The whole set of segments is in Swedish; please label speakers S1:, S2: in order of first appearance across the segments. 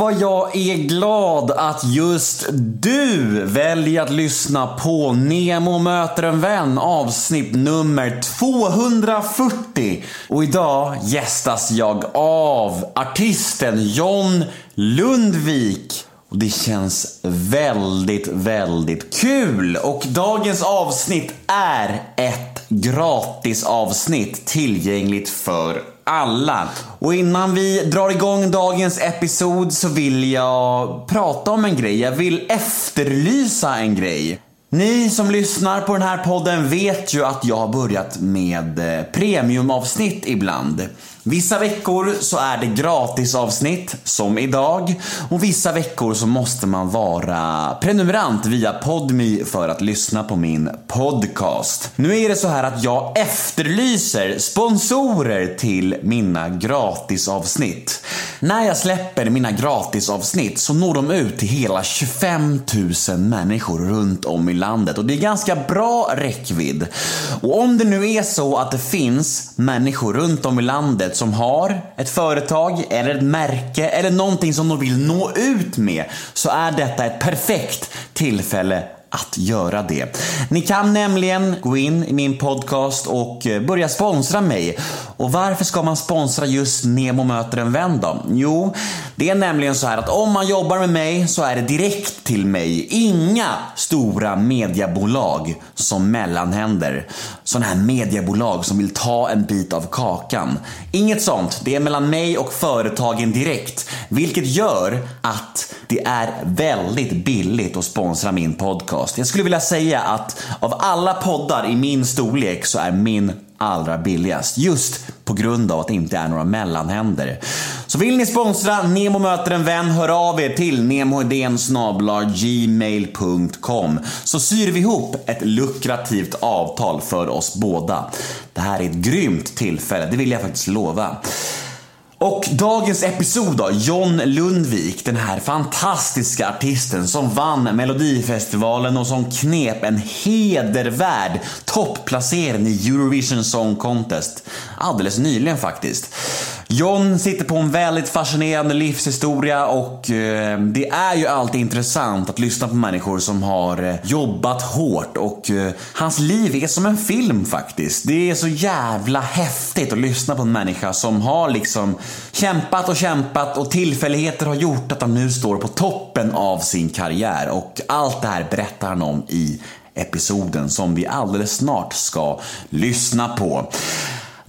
S1: vad jag är glad att just du väljer att lyssna på Nemo möter en vän avsnitt nummer 240. Och idag gästas jag av artisten John Lundvik. Och det känns väldigt, väldigt kul. Och dagens avsnitt är ett gratis avsnitt tillgängligt för alla. Och innan vi drar igång dagens episod så vill jag prata om en grej. Jag vill efterlysa en grej. Ni som lyssnar på den här podden vet ju att jag har börjat med eh, premiumavsnitt ibland. Vissa veckor så är det gratisavsnitt, som idag. Och vissa veckor så måste man vara prenumerant via Podmi för att lyssna på min podcast. Nu är det så här att jag efterlyser sponsorer till mina gratisavsnitt. När jag släpper mina gratisavsnitt så når de ut till hela 25 000 människor runt om i landet och det är ganska bra räckvidd. Och om det nu är så att det finns människor runt om i landet som har ett företag eller ett märke eller någonting som de vill nå ut med så är detta ett perfekt tillfälle att göra det. Ni kan nämligen gå in i min podcast och eh, börja sponsra mig. Och varför ska man sponsra just Nemo möter en vän då? Jo, det är nämligen så här att om man jobbar med mig så är det direkt till mig. Inga stora mediebolag som mellanhänder. Sådana här mediebolag som vill ta en bit av kakan. Inget sånt. Det är mellan mig och företagen direkt. Vilket gör att det är väldigt billigt att sponsra min podcast. Jag skulle vilja säga att av alla poddar i min storlek så är min allra billigast. Just på grund av att det inte är några mellanhänder. Så vill ni sponsra Nemo möter en vän, hör av er till gmail.com så syr vi ihop ett lukrativt avtal för oss båda. Det här är ett grymt tillfälle, det vill jag faktiskt lova. Och dagens episod då, John Lundvik, den här fantastiska artisten som vann Melodifestivalen och som knep en hedervärd topplacering i Eurovision Song Contest. Alldeles nyligen faktiskt. John sitter på en väldigt fascinerande livshistoria och eh, det är ju alltid intressant att lyssna på människor som har eh, jobbat hårt och eh, hans liv är som en film faktiskt. Det är så jävla häftigt att lyssna på en människa som har liksom kämpat och kämpat och tillfälligheter har gjort att han nu står på toppen av sin karriär och allt det här berättar han om i episoden som vi alldeles snart ska lyssna på.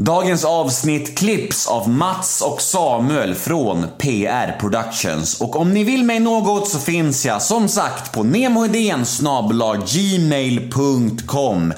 S1: Dagens avsnitt klipps av Mats och Samuel från PR Productions. Och om ni vill mig något så finns jag som sagt på nemohedén gmail.com.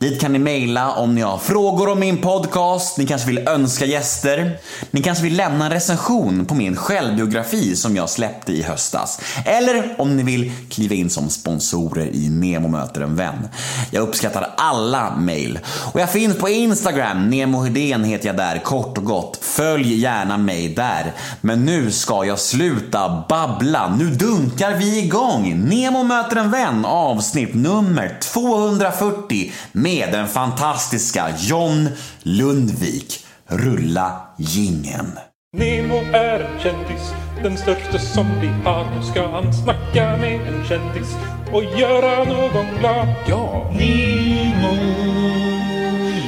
S1: Dit kan ni mejla om ni har frågor om min podcast, ni kanske vill önska gäster, ni kanske vill lämna en recension på min självbiografi som jag släppte i höstas. Eller om ni vill kliva in som sponsorer i Nemo möter en vän. Jag uppskattar alla mejl. Och jag finns på Instagram, Nemo Hedén heter jag där, kort och gott. Följ gärna mig där. Men nu ska jag sluta babbla. Nu dunkar vi igång! Nemo möter en vän avsnitt nummer 240 med den fantastiska John Lundvik. Rulla gingen.
S2: Nemo är en kändis, den största som vi har. Nu ska han snacka med en kändis och göra någon glad. Ja!
S3: Nemo,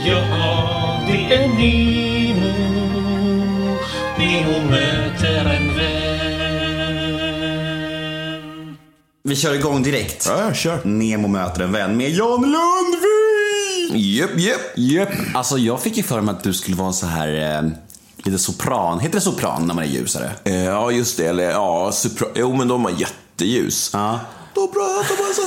S3: ja det är Nemo. Nemo möter en vän.
S1: Vi kör igång direkt.
S4: Ja, kör.
S1: Nemo möter en vän med John Lundvik!
S4: Japp, japp.
S1: Japp. Alltså jag fick ju för mig att du skulle vara så här eh, lite sopran. Heter det sopran när man är ljusare?
S4: Eh, Ja, just det. Eller ja, supra- jo men de har jätteljus.
S1: Ja.
S4: Då pratar man så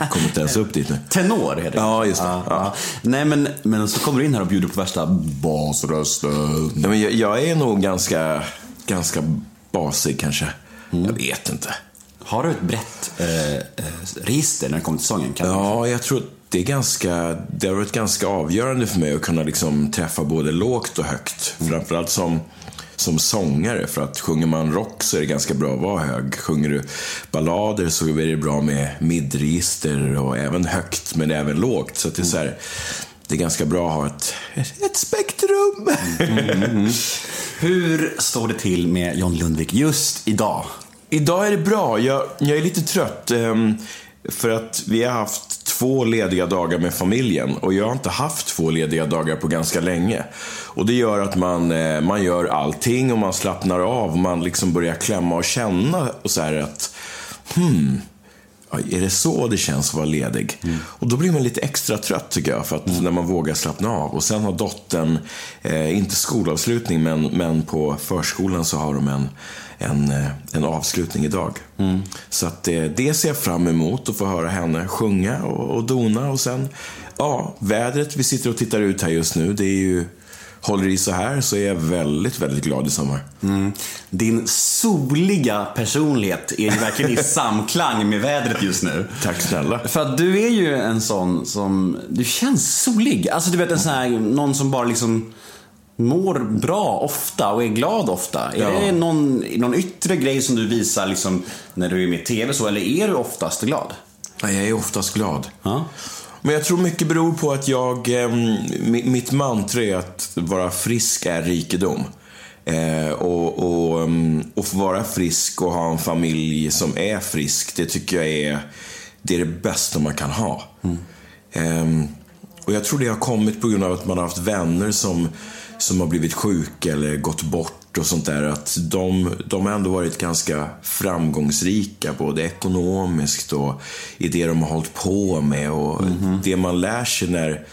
S4: här. Kommer inte ens upp dit nu.
S1: Tenor heter det.
S4: Ja, just det.
S1: Ja,
S4: Ja.
S1: Nej men, men så kommer du in här och bjuder på värsta basrösten.
S4: Nej, men jag, jag är nog ganska, ganska basig kanske. Jag vet inte.
S1: Har du ett brett eh, eh, register när det kommer till sången? Kan
S4: Ja, jag tror det är ganska, det har varit ganska avgörande för mig att kunna liksom träffa både lågt och högt. Framförallt som, som sångare, för att sjunger man rock så är det ganska bra att vara hög. Sjunger du ballader så är det bra med midregister och även högt, men även lågt. Så det är så här, det är ganska bra att ha ett, ett spektrum.
S1: Hur står det till med John Lundvik just idag?
S4: Idag är det bra. Jag, jag är lite trött. För att vi har haft två lediga dagar med familjen. Och jag har inte haft två lediga dagar på ganska länge. Och det gör att man, eh, man gör allting och man slappnar av. Man liksom börjar klämma och känna och så här att hmm, är det så det känns att vara ledig? Och då blir man lite extra trött tycker jag, för att när man vågar slappna av. Och sen har dottern, eh, inte skolavslutning, men, men på förskolan så har de en, en, eh, en avslutning idag. Så att eh, det ser jag fram emot, att få höra henne sjunga och, och dona. Och sen, ja, vädret, vi sitter och tittar ut här just nu, det är ju Håller i så här så är jag väldigt, väldigt glad i sommar.
S1: Mm. Din soliga personlighet är ju verkligen i samklang med vädret just nu.
S4: Tack snälla.
S1: För att du är ju en sån som, du känns solig. Alltså du vet en sån här, någon som bara liksom mår bra ofta och är glad ofta. Är
S4: Ja.
S1: det någon, någon yttre grej som du visar liksom när du är med i TV så, eller är du oftast glad?
S4: Ja, jag är oftast glad.
S1: Ja.
S4: Men jag tror mycket beror på att jag, eh, mi- mitt mantra är att vara frisk är rikedom. Eh, och, och, ehm, och få vara frisk och ha en familj som är frisk, det tycker jag är det, är det bästa man kan ha. Ehm, och jag tror det har kommit på grund av att man har haft vänner som, som har blivit sjuka eller gått bort och sånt där. Att de, de har ändå varit ganska framgångsrika, både ekonomiskt och i det de har hållit på med. Och Det man lär sig när,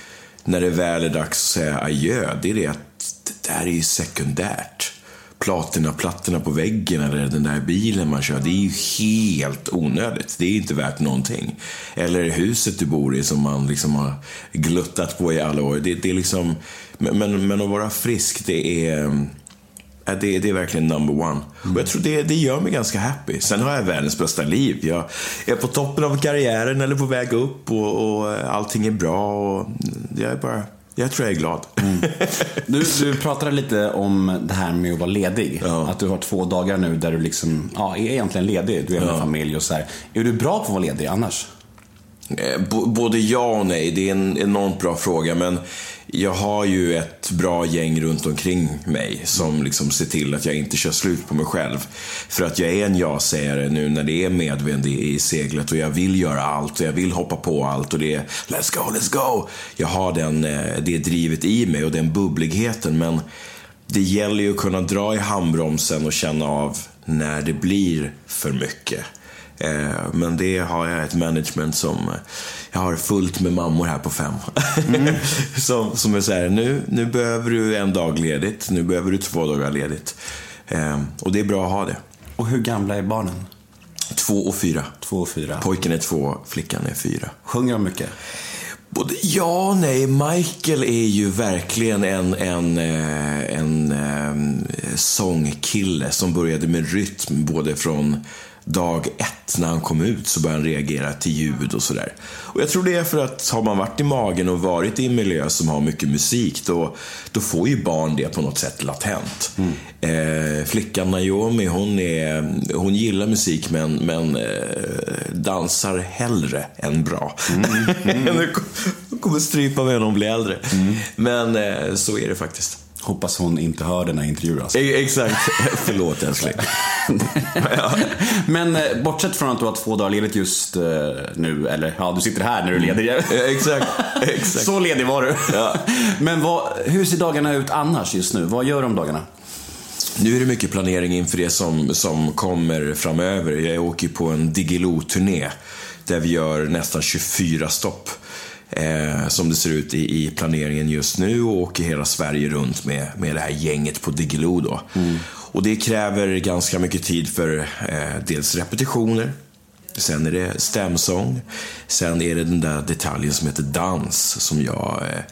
S4: när det väl är dags att säga adjö, det är det att det där är ju sekundärt. Platinaplattorna på väggen eller den där bilen man kör, det är ju helt onödigt. Det är inte värt någonting. Eller huset du bor i som man liksom har gluttat på i alla år. Det, det är liksom, men, men, att vara frisk, det är, det, det är verkligen number one. Och jag tror det, det gör mig ganska happy. Sen har jag världens bästa liv. Jag är på toppen av karriären eller på väg upp och, och allting är bra. Och jag är bara, jag tror jag är glad.
S1: Du, du pratade lite om det här med att vara ledig.
S4: Ja.
S1: Att du har två dagar nu där du liksom, ja, är egentligen ledig. Du är med familj och så här. Är du bra på att vara ledig annars?
S4: Eh, b- Både ja och nej. Det är en enormt bra fråga. Men jag har ju ett bra gäng runt omkring mig som liksom ser till att jag inte kör slut på mig själv. För att jag är en ja-sägare nu när det är medvind i, seglet och jag vill göra allt och jag vill hoppa på allt och det är let's go, let's go. Jag har den, eh, det drivet i mig och den bubbligheten. Men det gäller ju att kunna dra i handbromsen och känna av när det blir för mycket. Eh, Men det har jag ett management som, jag har fullt med mammor här på fem. som, som är så här, nu, nu behöver du en dag ledigt, nu behöver du två dagar ledigt. Eh, Och det är bra att ha det.
S1: Och hur gamla är barnen?
S4: Två och fyra.
S1: Två och fyra.
S4: Pojken är två, flickan är fyra.
S1: Sjunger de mycket?
S4: Både ja nej. Michael är ju verkligen en, en, eh, en, en sångkille som började med rytm både från dag ett när han kom ut så började han reagera till ljud och sådär. Och jag tror det är för att har man varit i magen och varit i en miljö som har mycket musik då, då får ju barn det på något sätt latent. Eh, flickan Naomi hon, är, hon gillar musik men, men eh, dansar hellre än bra. Hon kommer strypa mig när hon blir äldre. Men eh, så är det faktiskt.
S1: Hoppas hon inte hör den här intervjun alltså.
S4: E- Exakt. Förlåt älskling.
S1: Men eh, bortsett från att du har två dagar ledigt just eh, nu, eller ja, du sitter här när du är ledig.
S4: Eh, Exakt. Exakt.
S1: Så ledig var du.
S4: Ja.
S1: Men vad, hur ser dagarna ut annars just nu? Vad gör du om dagarna?
S4: Nu är det mycket planering inför det som, som kommer framöver. Jag åker på en Diggiloo-turné där vi gör nästan 24 stopp. Eh, som det ser ut i, i planeringen just nu och åker hela Sverige runt med, med det här gänget på Diggiloo då. Och det kräver ganska mycket tid för eh, dels repetitioner, Sen är det stämsång. Sen är det den där detaljen som heter dans som jag eh,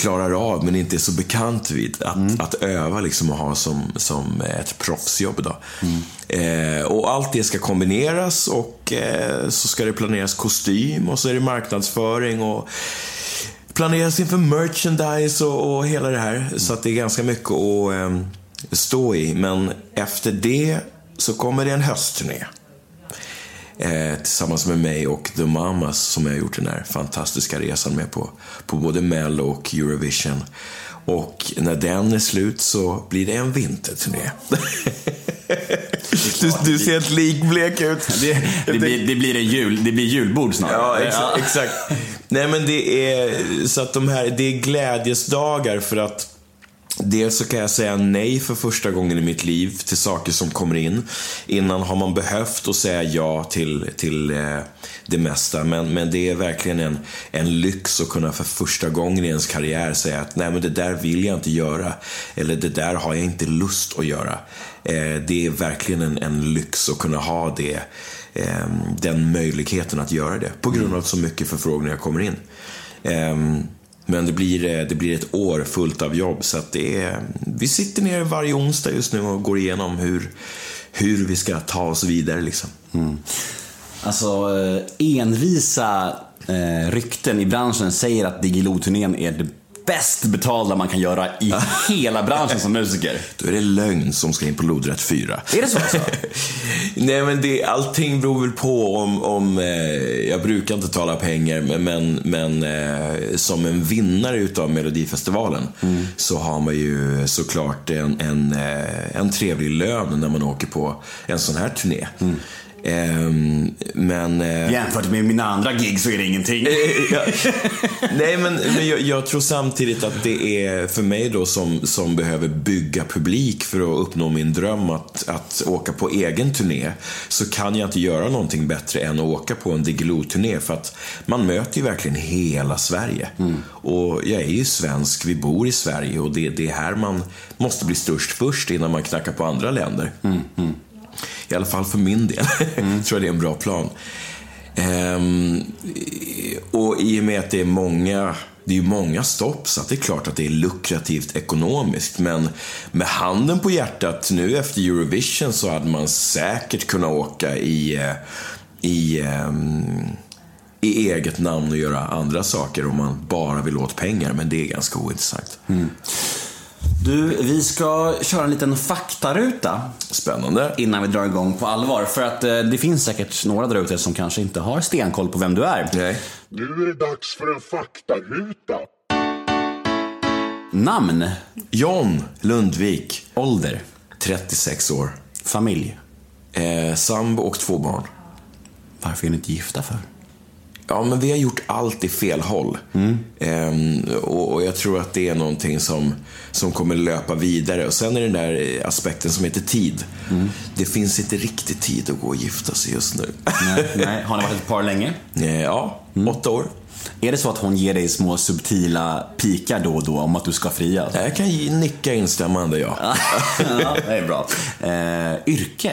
S4: klarar av men inte är så bekant vid. Att, att öva liksom och ha som, som ett proffsjobb. Då. Eh, och allt det ska kombineras och eh, så ska det planeras kostym och så är det marknadsföring och planeras inför merchandise och, och hela det här. Så att det är ganska mycket att eh, stå i. Men efter det så kommer det en höstturné eh, tillsammans med mig och The Mamas som jag har gjort den här fantastiska resan med på, på både Mello och Eurovision. Och när den är slut så blir det en vinterturné. du, du ser helt likblek ut.
S1: Det, det, blir, det, blir en jul, det blir julbord snart.
S4: Ja, exakt. exakt. Nej, men det är så att de här, det är glädjesdagar för att Dels så kan jag säga nej för första gången i mitt liv till saker som kommer in. Innan har man behövt att säga ja till, till eh, det mesta. Men, men det är verkligen en, en lyx att kunna för första gången i ens karriär säga att nej men det där vill jag inte göra. Eller det där har jag inte lust att göra. Eh, det är verkligen en, en lyx att kunna ha det. Eh, den möjligheten att göra det. På grund av att så mycket förfrågningar kommer in. Men det blir, eh, det blir ett år fullt av jobb så att det är, vi sitter ner varje onsdag just nu och går igenom hur, hur vi ska ta oss vidare. Liksom.
S1: Mm. Alltså eh, envisa eh, rykten i branschen säger att Digilo-turnén är det bäst betalda man kan göra i hela branschen som musiker.
S4: Då är det lögn som ska in på lodrätt 4.
S1: Är det så alltså?
S4: Nej men det, allting beror väl på om, om eh, jag brukar inte tala pengar, men, men eh, som en vinnare utav Melodifestivalen mm. så har man ju såklart en, en, eh, en trevlig lön när man åker på en sån här turné. Mm. Um, men... Uh,
S1: Jämfört med mina andra gig så är det ingenting.
S4: ja, nej, men, men jag, jag, tror samtidigt att det är för mig då som, som behöver bygga publik för att uppnå min dröm att, att åka på egen turné. Så kan jag inte göra någonting bättre än att åka på en Diggiloo-turné. För att man möter ju verkligen hela Sverige. Mm. Och jag är ju svensk, vi bor i Sverige och det, det är här man måste bli störst först innan man knackar på andra länder. Mm, mm. I alla fall för min del. Mm. tror jag det är en bra plan. Ehm, och i och med att det är många det är ju många stopp, så det är klart att det är lukrativt ekonomiskt. Men med handen på hjärtat, nu efter Eurovision så hade man säkert kunnat åka i, eh, i, ehm, i eget namn och göra andra saker om man bara vill åt pengar. Men det är ganska ointressant. Mm.
S1: Du, vi ska köra en liten faktaruta.
S4: Spännande.
S1: Innan vi drar igång på allvar. För att eh, det finns säkert några där ute som kanske inte har stenkoll på vem du är.
S4: Nej.
S5: Nu är det dags för en faktaruta.
S1: Namn?
S4: John Lundvik.
S1: Ålder?
S4: 36 år.
S1: Familj?
S4: Eh, sambo och två barn.
S1: Varför är ni inte gifta för?
S4: Ja, men vi har gjort allt i fel håll. Mm. Ehm, och, och, jag tror att det är någonting som, som kommer löpa vidare. Och sen är det den där aspekten som heter tid. Mm. Det finns inte riktigt tid att gå och gifta sig just nu.
S1: Nej, nej. Har ni varit ett par länge?
S4: Ja, mm. åtta år.
S1: Är det så att hon ger dig små subtila pikar då och då om att du ska fria?
S4: Jag kan nicka instämmande, ja.
S1: ja det är bra. Eh, yrke?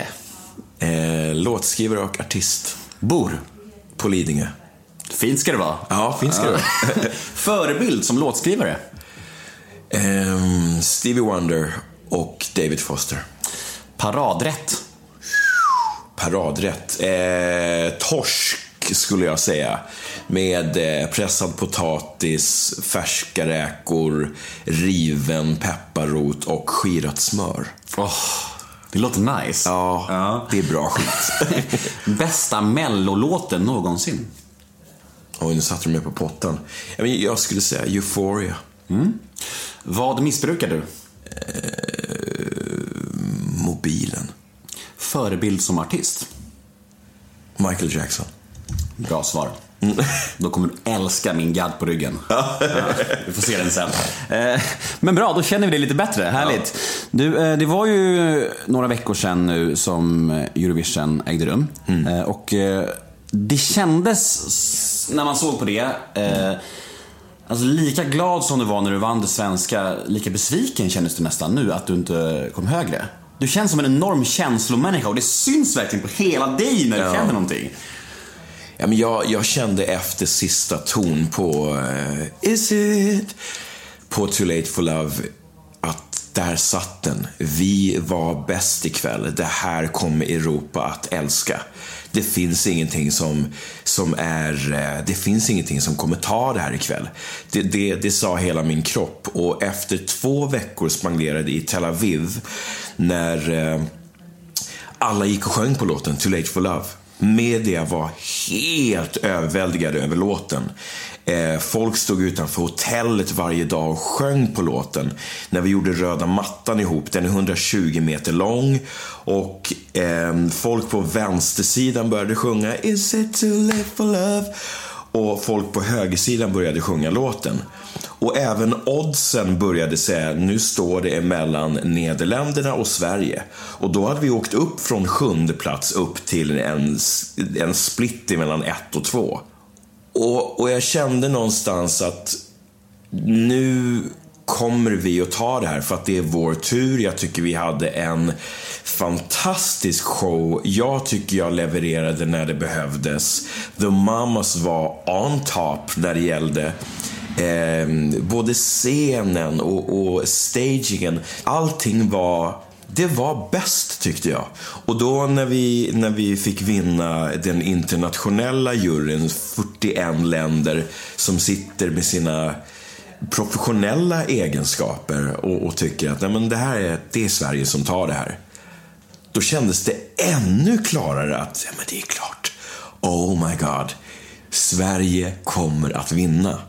S4: Eh, låtskrivare och artist.
S1: Bor?
S4: På Lidingö.
S1: Fint ska det vara.
S4: Ja, fint ska det vara.
S1: Förebild som låtskrivare?
S4: Um, Stevie Wonder och David Foster.
S1: Paradrätt?
S4: Paradrätt? Eh, torsk skulle jag säga. Med eh, pressad potatis, färska räkor, riven pepparrot och skirat smör.
S1: Oh, det låter nice.
S4: Ja, ja. det är bra skit.
S1: Bästa mellolåten någonsin?
S4: Oj, nu satte du mig på pottan. Jag skulle säga Euphoria.
S1: Mm. Vad missbrukar du?
S4: Eh, mobilen.
S1: Förebild som artist?
S4: Michael Jackson.
S1: Bra svar. Mm. Då kommer du älska min gadd på ryggen. Ja, vi får se den sen. Eh, men bra, då känner vi det lite bättre. Härligt. Du, eh, det var ju några veckor sedan nu som Eurovision ägde rum. Mm. Eh, och det kändes, när man såg på det, eh, alltså lika glad som du var när du vann det svenska, lika besviken kändes du nästan nu att du inte kom högre. Du känns som en enorm känslomänniska och det syns verkligen på hela dig när du ja. känner någonting.
S4: Ja, men jag, jag kände efter sista ton på uh, Is it? På Too Late For Love att där satt den. Vi var bäst ikväll. Det här kommer Europa att älska det finns ingenting som, som är, eh, det finns ingenting som kommer ta det här ikväll. Det, det, det sa hela min kropp och efter två veckor spanderade i Tel Aviv när eh, alla gick och sjöng på låten Too Late For Love Media var helt överväldigade över låten. Eh, folk stod utanför hotellet varje dag och sjöng på låten. När vi gjorde röda mattan ihop, den är 120 meter lång. Och eh, folk på vänstersidan började sjunga Is it too late for love? Och folk på högersidan började sjunga låten. Och även oddsen började säga nu står det mellan Nederländerna och Sverige. Och då hade vi åkt upp från sjunde plats upp till en, en split mellan ett och två. Och, och jag kände någonstans att nu kommer vi att ta det här för att det är vår tur. Jag tycker vi hade en fantastisk show. Jag tycker jag levererade när det behövdes. The Mamas var on top när det gällde eh, både scenen och, och stagingen. Allting var det var bäst tyckte jag. Och då när vi, när vi fick vinna den internationella juryn, 41 länder som sitter med sina professionella egenskaper och, och tycker att nej, men det här är, det är Sverige som tar det här. Då kändes det ännu klarare att ja, men det är klart. Oh my god. Sverige kommer att vinna.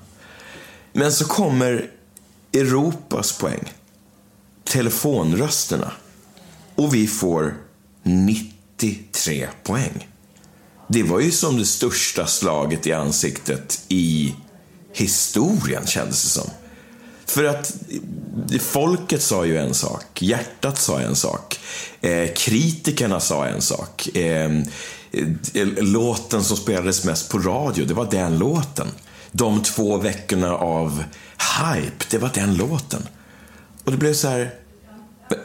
S4: Men så kommer Europas poäng. Telefonrösterna. Och vi får 93 poäng. Det var ju som det största slaget i ansiktet i historien, kändes det som. För att folket sa ju en sak, hjärtat sa en sak, eh, kritikerna sa en sak. Eh, eh låten som spelades mest på radio, det var den låten. De två veckorna av hype, det var den låten. Och det blev så här,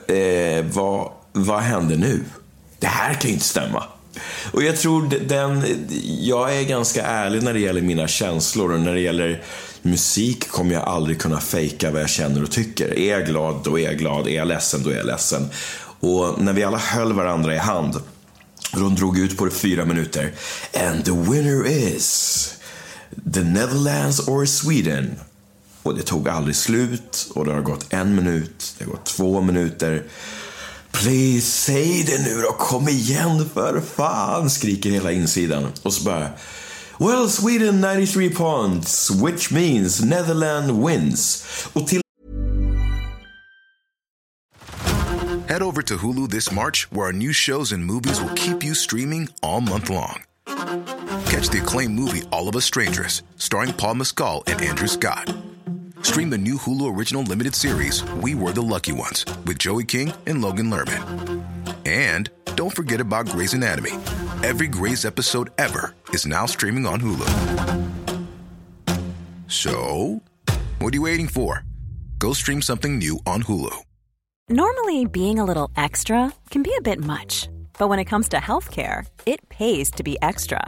S4: eh, vad, vad händer nu? Det här kan ju inte stämma. Och jag tror den, jag är ganska ärlig när det gäller mina känslor och när det gäller musik kommer jag aldrig kunna fejka vad jag känner och tycker. Är jag glad, då är jag glad. Är jag ledsen, då är jag ledsen. Och när vi alla höll varandra i hand och de drog ut på det fyra minuter. And the winner is the Netherlands or Sweden. Och det tog aldrig slut och det har gått en minut, det har gått två minuter. Please, säg det nu då, kom igen för fan, skriker hela insidan. Och så bara, Well, Sweden 93 points, which means Netherlands wins. Och till
S6: Head over to Hulu this March, where our new shows and movies will keep you streaming all month long. Catch the acclaimed movie All of Us Strangers, starring Paul Mescal and Andrew Scott. Stream the new Hulu original limited series We Were the Lucky Ones with Joey King and Logan Lerman. And don't forget about Grey's Anatomy. Every Grey's episode ever is now streaming on Hulu. So, what are you waiting for? Go stream something new on Hulu.
S7: Normally, being a little extra can be a bit much, but when it comes to healthcare, it pays to be extra.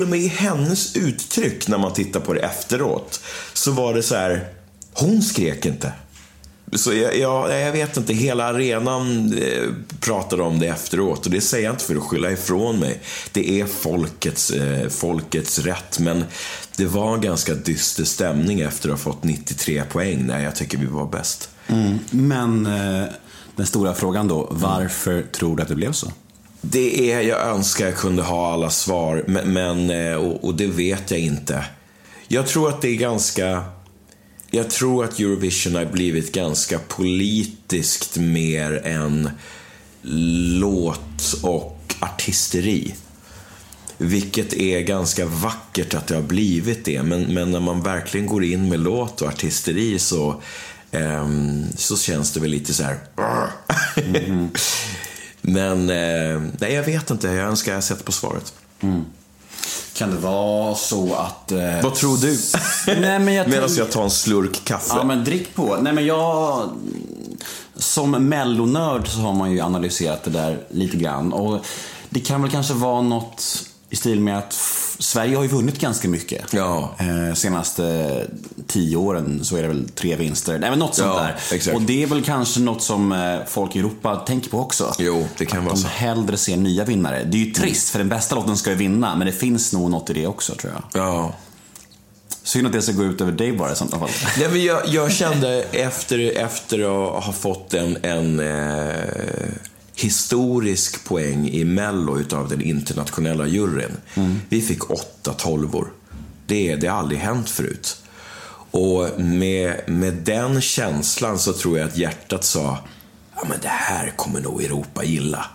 S4: Och med i hennes uttryck när man tittar på det efteråt så var det så här, hon skrek inte. Så jag, jag, jag vet inte, hela arenan eh, pratade om det efteråt och det säger jag inte för att skylla ifrån mig. Det är folkets, eh, folkets rätt, men det var en ganska dyster stämning efter att ha fått 93 poäng när jag tycker vi var bäst.
S1: Mm. Men eh, den stora frågan då, varför tror du att det blev så?
S4: Det är, jag önskar jag kunde ha alla svar, men, men eh, och, och det vet jag inte. Jag tror att det är ganska... Jag tror att Eurovision har blivit ganska politiskt mer än låt och artisteri. Vilket är ganska vackert att det har blivit det, men, men när man verkligen går in med låt och artisteri så, um, så känns det väl lite så här... Mm-hmm. Men eh, nej, jag vet inte. Jag önskar jag sett på svaret.
S1: Kan det vara så att... Eh,
S4: Vad tror du?
S1: Nej, men jag
S4: Medan jag tar en slurk kaffe.
S1: Ja, men drick på. Nej, men jag... Som mellonörd så har man ju analyserat det där lite grann. Och det kan väl kanske vara något i stil med att Sverige har ju vunnit ganska mycket.
S4: Ja.
S1: Eh, senaste tio åren så är det väl tre vinster. Nej men något sånt
S4: Ja,
S1: där.
S4: exakt.
S1: Och det är väl kanske något som eh, folk i Europa tänker på också.
S4: Jo, det kan
S1: Att
S4: vara
S1: de
S4: så.
S1: hellre ser nya vinnare. Det är ju trist för den bästa låten ska ju vinna. Men det finns nog något i det också tror jag.
S4: Ja.
S1: Synd att det ska gå ut över dig bara i sånt fall.
S4: Nej, men jag, jag kände efter, efter att ha fått en, en eh, historisk poäng i Mello utav den internationella juryn. Vi fick åtta tolvor. Det, det har aldrig hänt förut. Och med, med den känslan så tror jag att hjärtat sa, ja men det här kommer nog Europa gilla.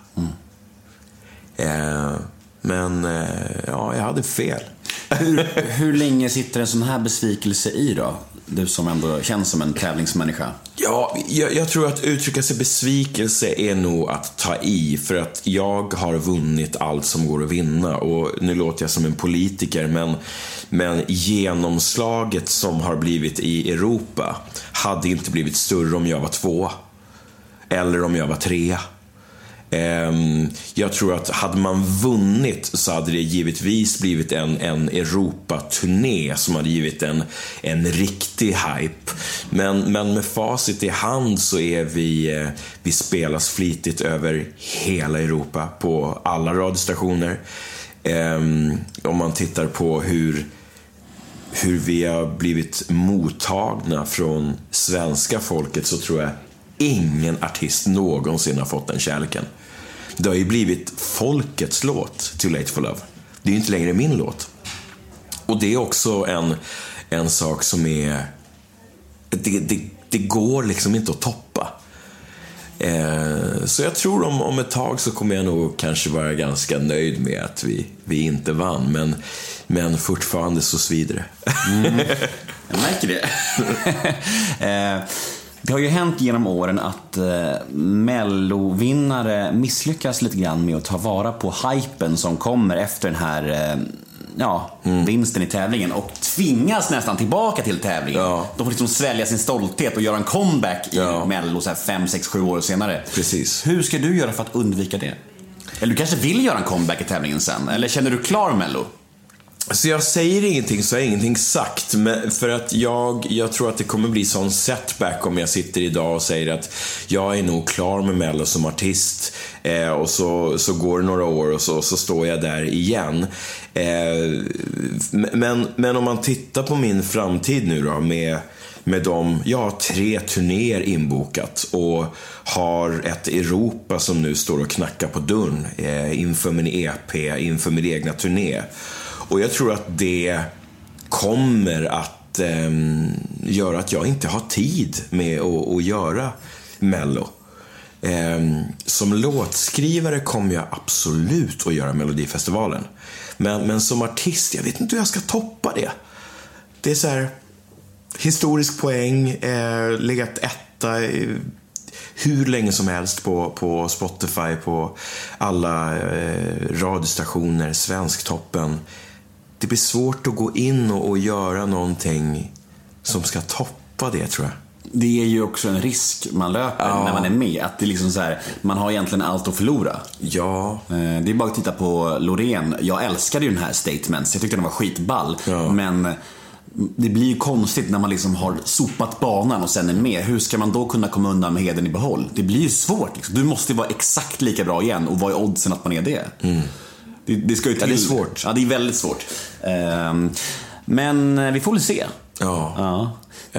S4: Eh, men eh, ja, jag hade fel.
S1: hur, hur länge sitter en sån här besvikelse i då? Du som ändå känns som en tävlingsmänniska.
S4: Ja, jag, jag tror att uttrycka sig besvikelse är nog att ta i för att jag har vunnit allt som går att vinna och nu låter jag som en politiker men, men genomslaget som har blivit i Europa hade inte blivit större om jag var två eller om jag var tre. Ehm, jag tror att hade man vunnit så hade det givetvis blivit en, en Europaturné som hade givit en, en riktig hype. Men, men med facit i hand så är vi, eh, vi spelas flitigt över hela Europa på alla radiostationer. Ehm, om man tittar på hur hur vi har blivit mottagna från svenska folket så tror jag ingen artist någonsin har fått den kärleken. Det har ju blivit folkets låt, Too Late For Love. Det är ju inte längre min låt. Och det är också en, en sak som är... Det, det, det går liksom inte att toppa. Eh, så jag tror om, om ett tag så kommer jag nog kanske vara ganska nöjd med att vi, vi inte vann. Men, men fortfarande så svider det.
S1: Jag märker det. eh, det har ju hänt genom åren att eh, mellovinnare misslyckas lite grann med att ta vara på hypen som kommer efter den här eh, ja, vinsten i tävlingen och tvingas nästan tillbaka till tävlingen.
S4: Ja.
S1: De får liksom svälja sin stolthet och göra en comeback i
S4: Ja.
S1: Mello så här fem, sex, sju år senare.
S4: Precis.
S1: Hur ska du göra för att undvika det? Eller du kanske vill göra en comeback i tävlingen sen? Eller känner du klar Mello?
S4: Så jag säger ingenting så är ingenting sagt. Men för att jag, jag tror att det kommer bli sån setback om jag sitter idag och säger att jag är nog klar med Mello som artist. Eh, och så, så går det några år och så, så står jag där igen. Eh, men, men om man tittar på min framtid nu då med med de, jag har tre turnéer inbokat och har ett Europa som nu står och knackar på dörren eh, inför min EP, inför min egna turné. Och jag tror att det kommer att eh, göra att jag inte har tid med att, att göra Mello. Eh, som låtskrivare kommer jag absolut att göra Melodifestivalen. Men, men som artist, jag vet inte hur jag ska toppa det. Det är så här, historisk poäng, eh, legat etta eh, hur länge som helst på, på Spotify, på alla eh, radiostationer, Svensktoppen. Det blir svårt att gå in och, och göra någonting som ska toppa det, tror jag.
S1: Det är ju också en risk man löper när man är med. Att det är liksom så här, man har egentligen allt att förlora.
S4: Ja,
S1: Eh, Det är bara att titta på Loreen. Jag älskade ju den här Statements. Jag tyckte den var skitball.
S4: Ja.
S1: Men det blir ju konstigt när man liksom har sopat banan och sen är med. Hur ska man då kunna komma undan med heden i behåll? Det blir ju svårt. Liksom. Du måste vara exakt lika bra igen och vad är oddsen att man är det? Det, det ska ju till.
S4: Mm. det är svårt.
S1: Ja, det är väldigt svårt. Ehm, Men eh, vi får väl se.
S4: ja.
S1: Ja.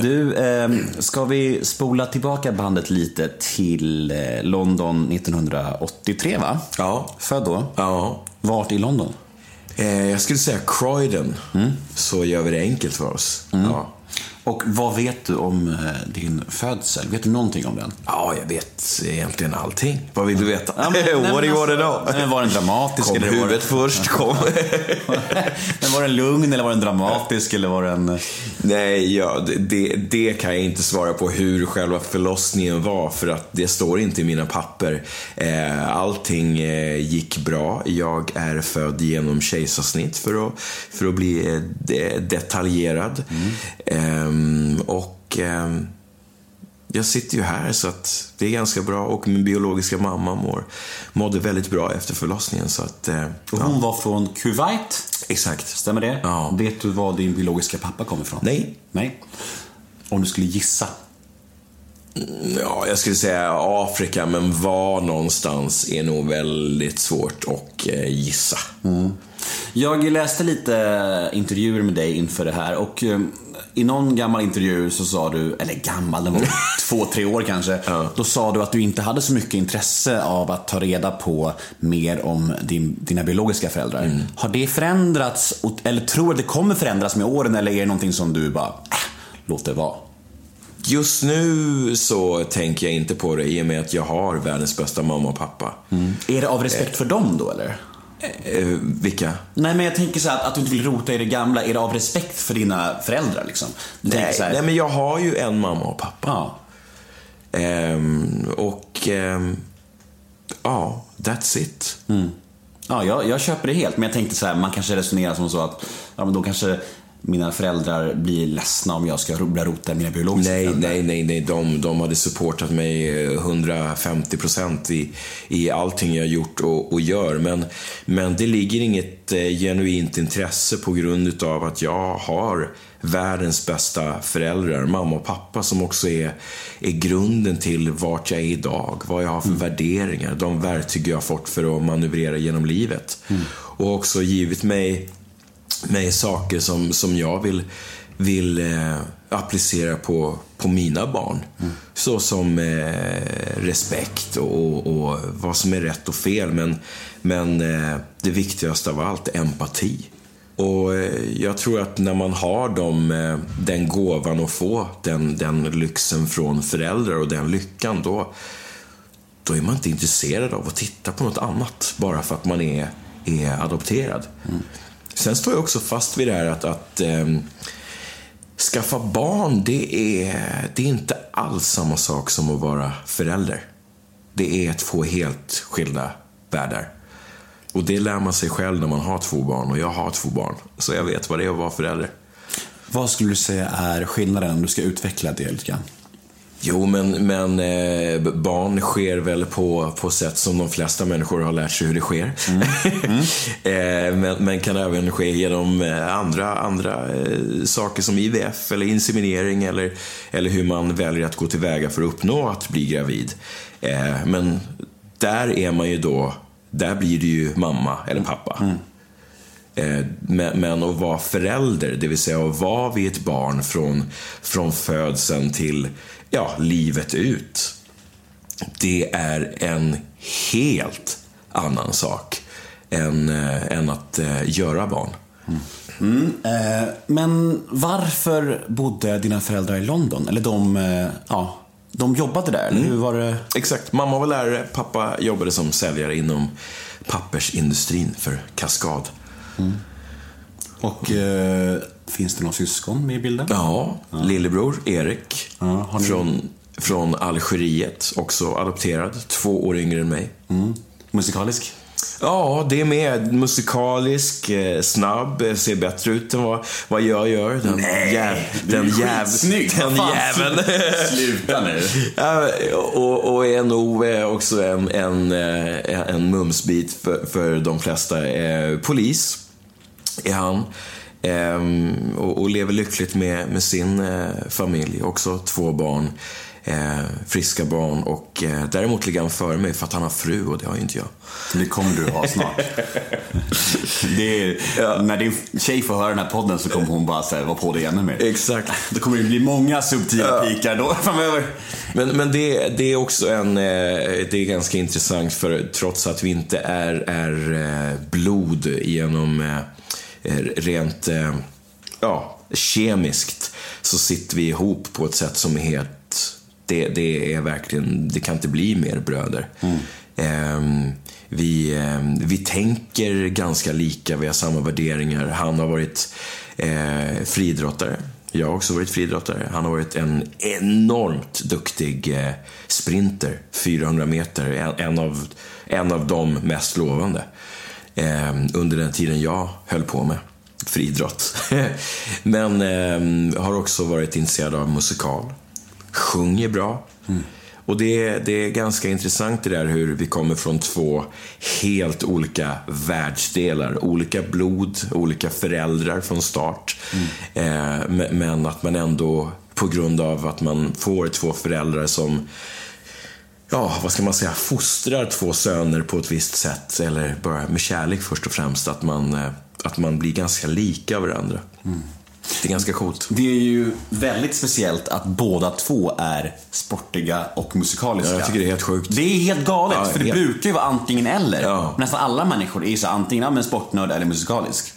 S1: Du, eh, ska vi spola tillbaka bandet lite till eh, London 1983 va?
S4: Ja.
S1: Född då?
S4: ja.
S1: Vart i London?
S4: Eh, jag skulle säga Croydon, så gör vi det enkelt för oss. Ja.
S1: Och vad vet du om eh, din födsel? Vet du någonting om den?
S4: ja, jag vet egentligen allting. Vad vill du veta?
S1: Ja, men-
S4: What do you know?
S1: Var den dramatisk?
S4: Kom
S1: eller var
S4: huvudet först, kom.
S1: men var den lugn eller var den dramatisk? Eller var den...
S4: Nej, ja, det- det, det kan jag inte svara på hur själva förlossningen var för att det står inte i mina papper. Eh, allting eh, gick bra. Jag är född genom kejsarsnitt för att, för att bli eh, de, Ehm, och ehm, jag sitter ju här så att det är ganska bra och min biologiska mamma mår, mådde väldigt bra efter förlossningen. Så att, eh,
S1: Och hon var från Kuwait,
S4: exakt.
S1: stämmer det?
S4: Ja.
S1: Vet du var din biologiska pappa kommer ifrån?
S4: Nej.
S1: Nej. Om du skulle gissa?
S4: Ja, jag skulle säga Afrika, men var någonstans är nog väldigt svårt att eh, gissa.
S1: Jag läste lite intervjuer med dig inför det här och eh, i någon gammal intervju så sa du, eller gammal, den var två, tre år kanske. Då sa du att du inte hade så mycket intresse av att ta reda på mer om din, dina biologiska föräldrar. Har det förändrats, eller tror du att det kommer förändras med åren eller är det någonting som du bara, äh, låt det vara?
S4: Just nu så tänker jag inte på det i och med att jag har världens bästa mamma och pappa.
S1: Är det av respekt för dem då eller?
S4: Eh, vilka?
S1: Nej men jag tänker så här att, att du inte vill rota i det gamla, är det av respekt för dina föräldrar liksom? Du
S4: Nej,
S1: här,
S4: nej, men jag har ju en mamma och pappa.
S1: Ja.
S4: Ehm, och ehm, ja, that's it.
S1: Ja, jag, jag köper det helt, men jag tänkte så här, man kanske resonerar som så att, ja men då kanske mina föräldrar blir ledsna om jag ska börja rota i mina biologiska
S4: Nej,
S1: föräldrar.
S4: nej, nej, nej. De, de hade supportat mig eh, 150 procent i, i allting jag gjort och, och gör. Men, men det ligger inget eh, genuint intresse på grund av att jag har världens bästa föräldrar, mamma och pappa, som också är, är grunden till vart jag är idag, vad jag har för värderingar, de verktyg jag har fått för att manövrera genom livet. Och också givit mig mig saker som, som jag vill, vill eh, applicera på, på mina barn. Så som eh, respekt och, och vad som är rätt och fel. Men, men eh, det viktigaste av allt empati. Och eh, jag tror att när man har dem, eh, den gåvan att få den, den lyxen från föräldrar och den lyckan, då, då är man inte intresserad av att titta på något annat bara för att man är, är adopterad. Sen står jag också fast vid det här att, att ehm, skaffa barn, det är, det är inte alls samma sak som att vara förälder. Det är två helt skilda världar. Och det lär man sig själv när man har två barn och jag har två barn. Så jag vet vad det är att vara förälder.
S1: Vad skulle du säga är skillnaden om du ska utveckla det lite grann?
S4: Jo, men, men eh, barn sker väl på, på sätt som de flesta människor har lärt sig hur det sker. eh, men, men kan även ske genom eh, andra, andra eh, saker som IVF eller inseminering eller, eller hur man väljer att gå tillväga för att uppnå att bli gravid. Eh, men där är man ju då, där blir det ju mamma eller pappa. Eh, Men, men att vara förälder, det vill säga att vara vid ett barn från, från födseln till ja, livet ut. Det är en helt annan sak än, eh, än att eh, göra barn.
S1: Eh, men varför bodde dina föräldrar i London? Eller de, eh, ja, de jobbade där, eller hur var det?
S4: Exakt. Mamma var lärare, pappa jobbade som säljare inom pappersindustrin för Kaskad.
S1: Och eh, finns det några syskon med i bilden?
S4: Ja, lillebror Erik
S1: Ja, ni-
S4: från, från Algeriet, också adopterad, två år yngre än mig.
S1: Musikalisk?
S4: Ja, det är med. Musikalisk, eh, snabb, eh, ser bättre ut än vad, vad jag gör. Den,
S1: Nej,
S4: jäv, den, jäv,
S1: skitsnygg.
S4: den jäveln.
S1: Sluta nu.
S4: Ja, och, och är nog eh, också en, en, en mumsbit för, för de flesta. Polis är han. Ehm, och, och lever lyckligt med, med sin eh, familj. Också två barn. Eh, friska barn. Och eh, däremot ligger han före mig för att han har fru och det har ju inte jag.
S1: Det kommer du ha snart. det är, När din tjej får höra den här podden så kommer hon bara så här, vara på dig ännu mer.
S4: Exakt.
S1: Det kommer ju bli många subtila pikar då framöver.
S4: Men, men det, det är också en, eh, det är ganska intressant för trots att vi inte är, är eh, blod genom eh, rent eh, ja, kemiskt så sitter vi ihop på ett sätt som är helt, det, det är verkligen, det kan inte bli mer bröder. Ehm, vi, ehm, vi tänker ganska lika, vi har samma värderingar. Han har varit eh, friidrottare. Jag har också varit friidrottare. Han har varit en enormt duktig eh, sprinter, 400 meter. En, en, av, en av de mest lovande eh, under den tiden jag höll på med friidrott. Men eh, har också varit intresserad av musikal, sjunger bra. Och det, är- det är ganska intressant det där hur vi kommer från två helt olika världsdelar. Olika blod, olika föräldrar från start. Eh, me- men att man ändå, på grund av att man får två föräldrar som ja, vad ska man säga, fostrar två söner på ett visst sätt, eller bara med kärlek först och främst, att man, eh, att man blir ganska lika varandra. Det är ganska coolt.
S1: Det är ju väldigt speciellt att båda två är sportiga och musikaliska.
S4: Ja, jag tycker det är helt sjukt.
S1: Det är helt galet,
S4: Ja,
S1: för det
S4: helt-
S1: brukar ju vara antingen eller.
S4: Ja.
S1: Nästan alla människor är ju så antingen ja, men sportnörd eller musikalisk.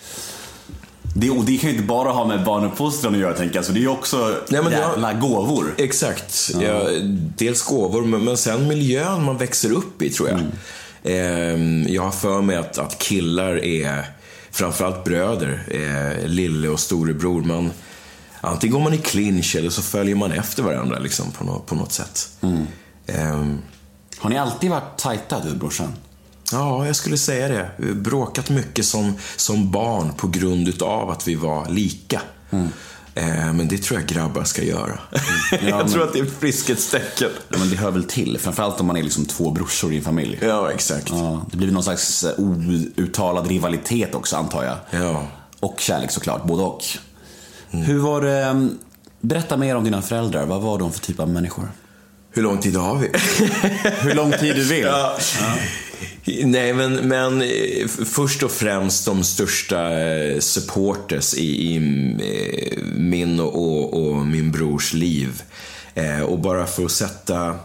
S1: Det, och det kan ju inte bara ha med barnuppfostran att göra tänker jag, så det är ju också
S4: Nej, men
S1: jävla gåvor.
S4: Exakt. Ja, dels gåvor, men, men sen miljön man växer upp i, tror jag. Ehm, jag har för mig att, att killar är, framförallt bröder, eh, lille och storebror. Man, antingen går man i clinch eller så följer man efter varandra liksom, på, något, på något sätt. Ehm,
S1: Har ni alltid varit tajta du och brorsan?
S4: Ja, jag skulle säga det. Vi har bråkat mycket som, som barn på grund utav att vi var lika. Eh, men det tror jag grabbar ska göra. jag
S1: men-
S4: tror att det är ett friskhetstecken.
S1: Ja, men det hör väl till, framförallt om man är liksom två brorsor i en familj.
S4: Ja, exakt.
S1: Ja, det blir någon slags eh, outtalad rivalitet också antar jag.
S4: Ja.
S1: Och kärlek såklart, både och. Hur var det, eh, berätta mer om dina föräldrar. Vad var de för typ av människor?
S4: Hur lång tid har vi?
S1: Hur lång tid du vill.
S4: Ja. Nej, men, men eh, först och främst de största eh, supporters i, i eh, min och, och, och min brors liv. Eh, och bara för att sätta,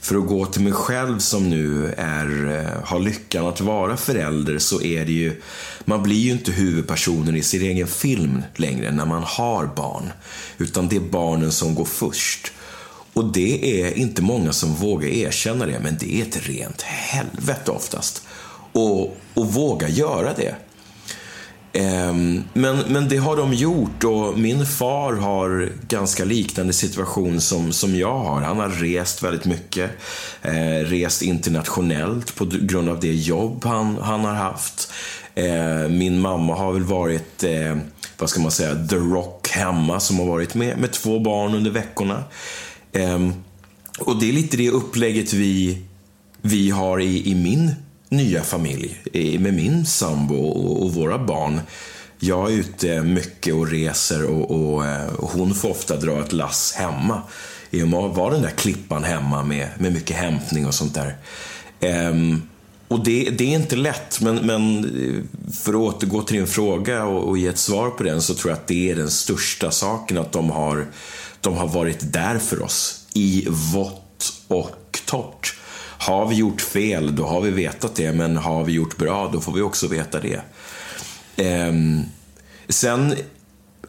S4: för att gå till mig själv som nu är, har lyckan att vara förälder så är det ju, man blir ju inte huvudpersonen i sin egen film längre när man har barn. Utan det är barnen som går först. Och det är inte många som vågar erkänna det, men det är ett rent helvete oftast. Och, och våga göra det. Ehm, men, men det har de gjort och min far har ganska liknande situation som, som jag har. Han har rest väldigt mycket, eh, rest internationellt på grund av det jobb han, han har haft. Eh, min mamma har väl varit, eh, vad ska man säga, the rock hemma som har varit med, med två barn under veckorna. Ehm, och det är lite det upplägget vi, vi har i, i min nya familj, i, med min sambo och, och våra barn. Jag är ute mycket och reser och, och, och hon får ofta dra ett lass hemma. I och med att vara den där klippan hemma med, med mycket hämtning och sånt där. Ehm, och det, det är inte lätt, men, men eh, för att återgå till din fråga och, och ge ett svar på den så tror jag att det är den största saken, att de har, de har varit där för oss i vått och torrt. Har vi gjort fel, då har vi vetat det, men har vi gjort bra, då får vi också veta det. Ehm, sen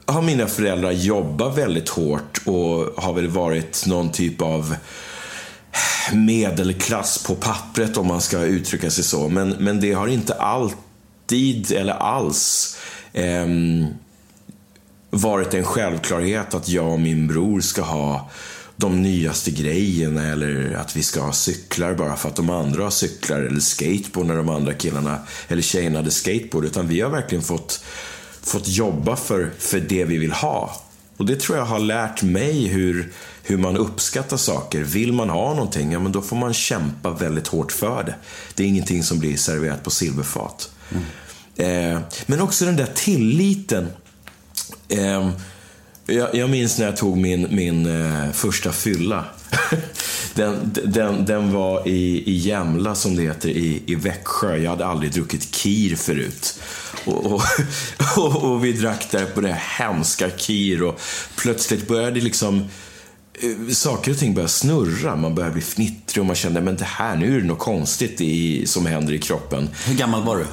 S4: har mina föräldrar jobbat väldigt hårt och har väl varit någon typ av medelklass på pappret om man ska uttrycka sig så. Men, men det har inte alltid eller alls eh, varit en självklarhet att jag och min bror ska ha de nyaste grejerna eller att vi ska ha cyklar bara för att de andra har cyklar eller skateboard när de andra killarna eller tjejerna hade skateboard. Utan vi har verkligen fått, fått jobba för, för det vi vill ha. Och det tror jag har lärt mig hur, hur man uppskattar saker. Vill man ha någonting, ja men då får man kämpa väldigt hårt för det. Det är ingenting som blir serverat på silverfat. Eh, men också den där tilliten. Eh, jag, jag minns när jag tog min, min eh, första fylla. den, den, den var i, i Jämla, som det heter, i, i Växjö. Jag hade aldrig druckit kir förut. Och, och, och, och vi drack där på det hemska kir och plötsligt började liksom eh, saker och ting började snurra. Man började bli fnittrig och man kände men det här, nu är det något konstigt i, som händer i kroppen.
S1: Hur gammal var du?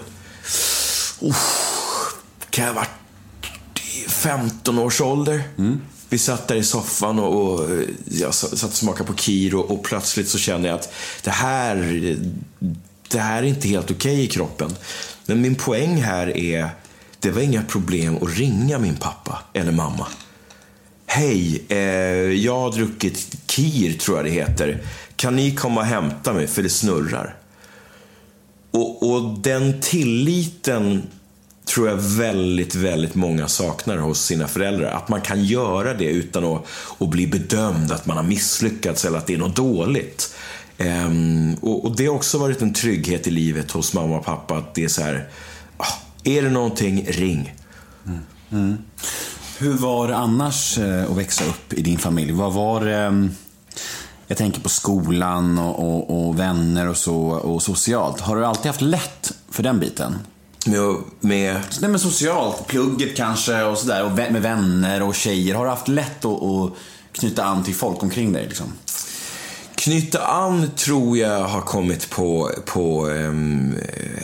S4: Kan jag ha varit 15 års ålder? Vi satt där i soffan och, och jag satt och smakade på kir och, plötsligt så kände jag att det här, det här är inte helt okej i kroppen. Men min poäng här är, det var inga problem att ringa min pappa eller mamma. Hej, eh, jag har druckit kir tror jag det heter. Kan ni komma och hämta mig för det snurrar? Och, och den tilliten tror jag väldigt, väldigt många saknar hos sina föräldrar. Att man kan göra det utan att, att bli bedömd, att man har misslyckats eller att det är något dåligt. Um, och, och, det har också varit en trygghet i livet hos mamma och pappa att det är så här, ah, är det någonting, ring.
S1: Mm. Mm. Hur var det annars eh, att växa upp i din familj? Vad var det? Ehm, jag tänker på skolan och, och, och, vänner och så och socialt. Har du alltid haft lätt för den biten?
S4: Med, med...
S1: Nej, men socialt, plugget kanske och sådär. Och med vänner och tjejer. Har du haft lätt att, att knyta an till folk omkring dig? Liksom?
S4: Knyta an tror jag har kommit på, på um,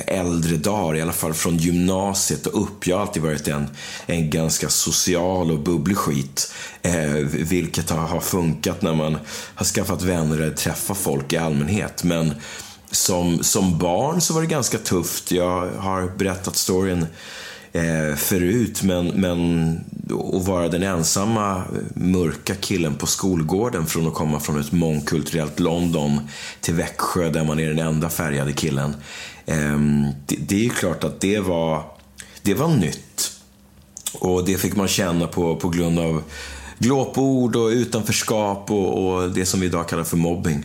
S4: äldre dagar, i alla fall från gymnasiet och upp. Jag har alltid varit en, en ganska social och bubblig skit. Eh, vilket har, har funkat när man har skaffat vänner eller träffat folk i allmänhet. Men som, som barn så var det ganska tufft. Jag har berättat storyn eh, förut, men, men att vara den ensamma eh, mörka killen på skolgården från att komma från ett mångkulturellt London till Växjö där man är den enda färgade killen. Eh, det, det, är ju klart att det var, det var nytt. Och det fick man känna på, på grund av glåpord och utanförskap och, och det som vi idag kallar för mobbing.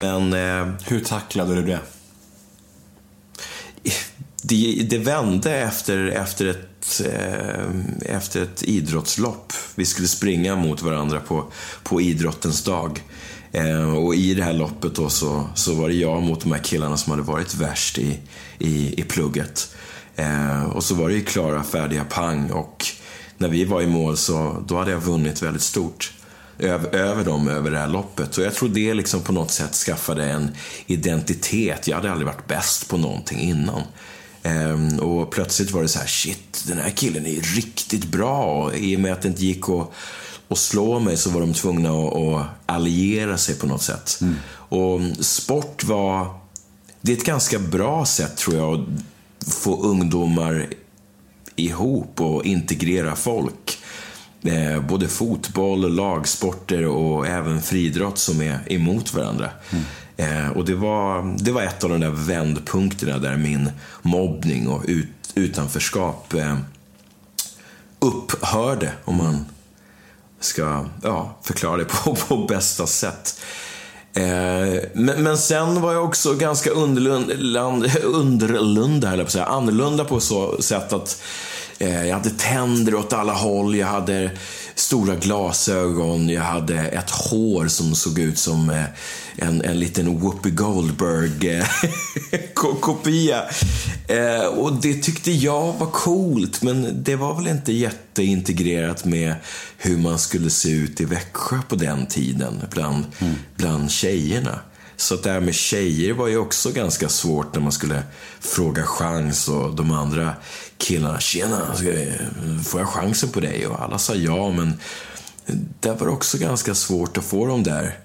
S4: Men... Eh,
S1: Hur tacklade du det?
S4: Det, det vände efter, efter, ett, eh, efter ett idrottslopp. Vi skulle springa mot varandra på, på idrottens dag. Eh, och i det här loppet då så, så var det jag mot de här killarna som hade varit värst i, i, i plugget. Eh, och så var det ju klara, färdiga pang och när vi var i mål så då hade jag vunnit väldigt stort över, över dem över det här loppet. Och jag tror det liksom på något sätt skaffade en identitet. Jag hade aldrig varit bäst på någonting innan. Ehm, och plötsligt var det så här, shit, den här killen är riktigt bra. Och I och med att det inte gick att, att slå mig så var de tvungna att, att alliera sig på något sätt. Mm. Och sport var, det är ett ganska bra sätt tror jag att få ungdomar ihop och integrera folk Eh, både fotboll, lagsporter och även friidrott som är emot varandra. Mm. Och det var, det var ett av de där vändpunkterna där min mobbning och ut, utanförskap eh, upphörde, om man ska ja, förklara det på, på bästa sätt. Eh, men, men, sen var jag också ganska underlunda, underlunda höll jag på att säga, annorlunda på så sätt att jag hade tänder åt alla håll, jag hade stora glasögon, jag hade ett hår som såg ut som eh, en, en liten Whoopi Goldberg-kopia. Eh, och det tyckte jag var coolt, men det var väl inte jätteintegrerat med hur man skulle se ut i Växjö på den tiden, bland, mm. bland tjejerna. Så det här med tjejer var ju också ganska svårt när man skulle fråga chans och de andra killarna, tjena, får jag chansen på dig? Och alla sa ja, men det var också ganska svårt att få dem där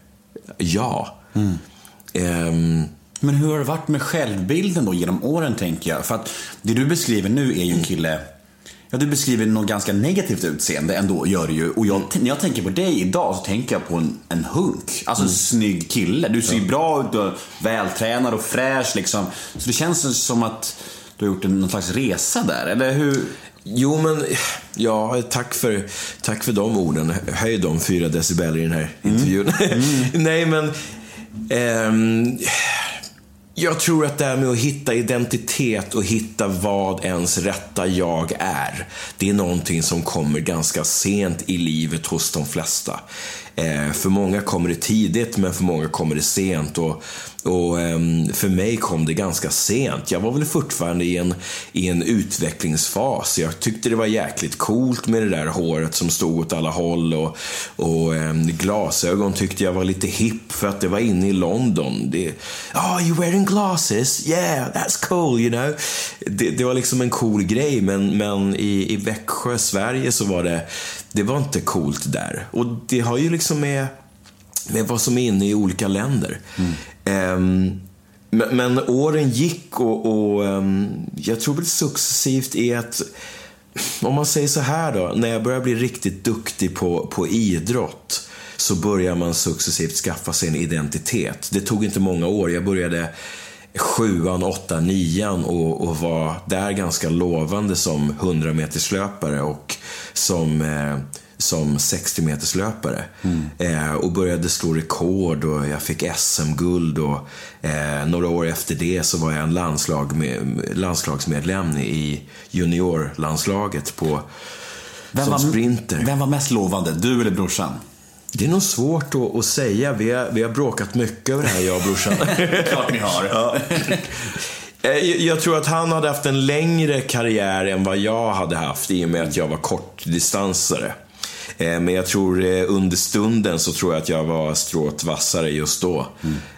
S4: ja. Mm. Um,
S1: men hur har det varit med självbilden då genom åren, tänker jag? För att det du beskriver nu är ju en kille Ja, du beskriver något ganska negativt utseende ändå, gör du ju. Och jag, när jag tänker på dig idag så tänker jag på en, en hunk. Alltså en mm. snygg kille. Du ser ju bra ut, och vältränad och fräsch liksom. Så det känns som att du har gjort en, någon slags resa där, eller hur?
S4: Jo, men ja, tack för, tack för de orden. Höj de fyra decibel i den här mm. intervjun. Mm. Nej, men... Ehm, jag tror att det här med att hitta identitet och hitta vad ens rätta jag är, det är någonting som kommer ganska sent i livet hos de flesta. Eh, för många kommer det tidigt, men för många kommer det sent. Och, och ehm, för mig kom det ganska sent. Jag var väl fortfarande i en, i en utvecklingsfas. Jag tyckte det var jäkligt coolt med det där håret som stod åt alla håll och, och ehm, glasögon tyckte jag var lite hipp för att det var inne i London. Det, oh, you wearing glasses? Yeah, that's cool, you know. Det, det var liksom en cool grej, men, men i, i Växjö, Sverige, så var det, det var inte coolt där. Och det har ju liksom med med vad som är inne i olika länder. Mm. Um, men, men åren gick och, och um, jag tror väl successivt är att, om man säger så här då, när jag börjar bli riktigt duktig på, på idrott så börjar man successivt skaffa sig en identitet. Det tog inte många år. Jag började sjuan, åttan, nian och, och var där ganska lovande som 100 meterslöpare och som eh, som 60-meterslöpare. Eh, och började slå rekord och jag fick SM-guld. Och, eh, några år efter det så var jag en landslag med, landslagsmedlem i juniorlandslaget på,
S1: Vem
S4: som
S1: var,
S4: sprinter.
S1: Vem var mest lovande? Du eller brorsan?
S4: Det är nog svårt att, att säga. Vi har, vi har bråkat mycket över det här, jag och brorsan.
S1: Klart ni har.
S4: Ja. Eh, Jag jag tror att han hade haft en längre karriär än vad jag hade haft i och med att jag var kortdistansare. Eh, Men jag tror eh, under stunden så tror jag att jag var strået vassare just då.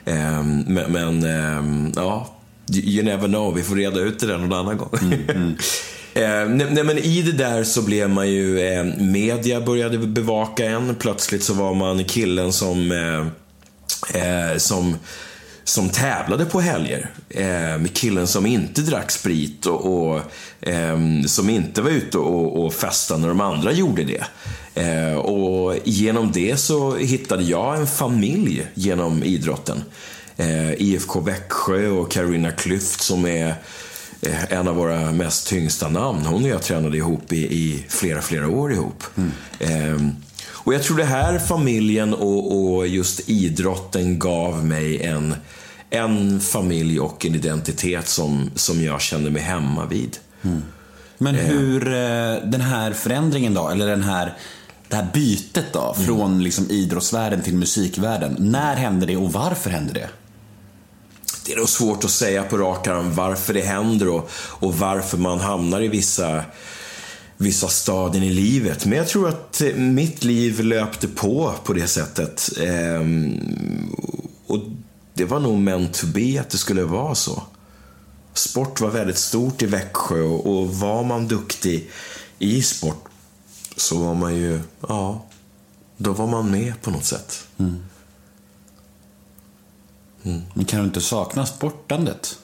S4: Eh, Men, men eh, ja, you never know. Vi får reda ut det där någon annan gång. Eh, nej, men i det där så blev man ju, eh, media började bevaka en. Plötsligt så var man killen som, eh, eh, som, som tävlade på helger. Med killen som inte drack sprit och, och som inte var ute och, och festade när de andra gjorde det. Eh, och genom det så hittade jag en familj genom idrotten. Eh, IFK Växjö och Carolina Klüft som är eh, en av våra mest tyngsta namn. Hon och jag tränade ihop i, i flera, flera år ihop. Ehm, och jag tror det här familjen och, och just idrotten gav mig en, en familj och en identitet som, som jag kände mig hemma vid.
S1: Men hur, den här förändringen då, eller den här, det här bytet då, från liksom idrottsvärlden till musikvärlden. När hände det och varför hände det?
S4: Det är nog svårt att säga på rak arm varför det händer och, och varför man hamnar i vissa, vissa stadien i livet. Men jag tror att eh, mitt liv löpte på på det sättet. Ehm, och det var nog meant to be att det skulle vara så. Sport var väldigt stort i Växjö och var man duktig i sport så var man ju, ja, då var man med på något sätt.
S1: Men kan du inte sakna sportandet?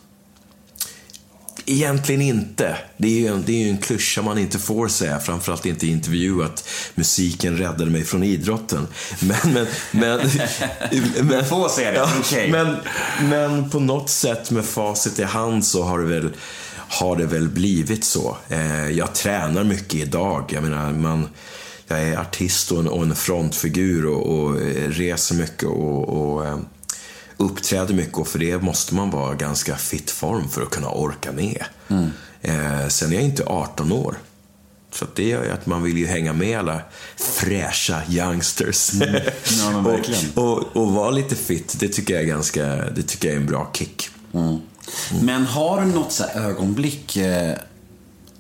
S4: Egentligen inte. Det är ju en, det är ju en klyscha man inte får säga, framförallt inte i intervju, att musiken räddade mig från idrotten. Men, men, men, men,
S1: får säga det, okej.
S4: men, men på något sätt med facit i hand så har det väl, har det väl blivit så. Eh, jag tränar mycket idag. Jag menar, man, jag är artist och en, och en frontfigur och, och eh, reser mycket och, och eh, uppträder mycket och för det måste man vara ganska fit form för att kunna orka med. Eh, sen är jag inte 18 år. Så det gör ju att man vill ju hänga med alla fräscha youngsters.
S1: Ja, men verkligen.
S4: och, och, och vara lite fit, det tycker jag är ganska, det tycker jag är en bra kick. Mm.
S1: Men har du något så här ögonblick eh,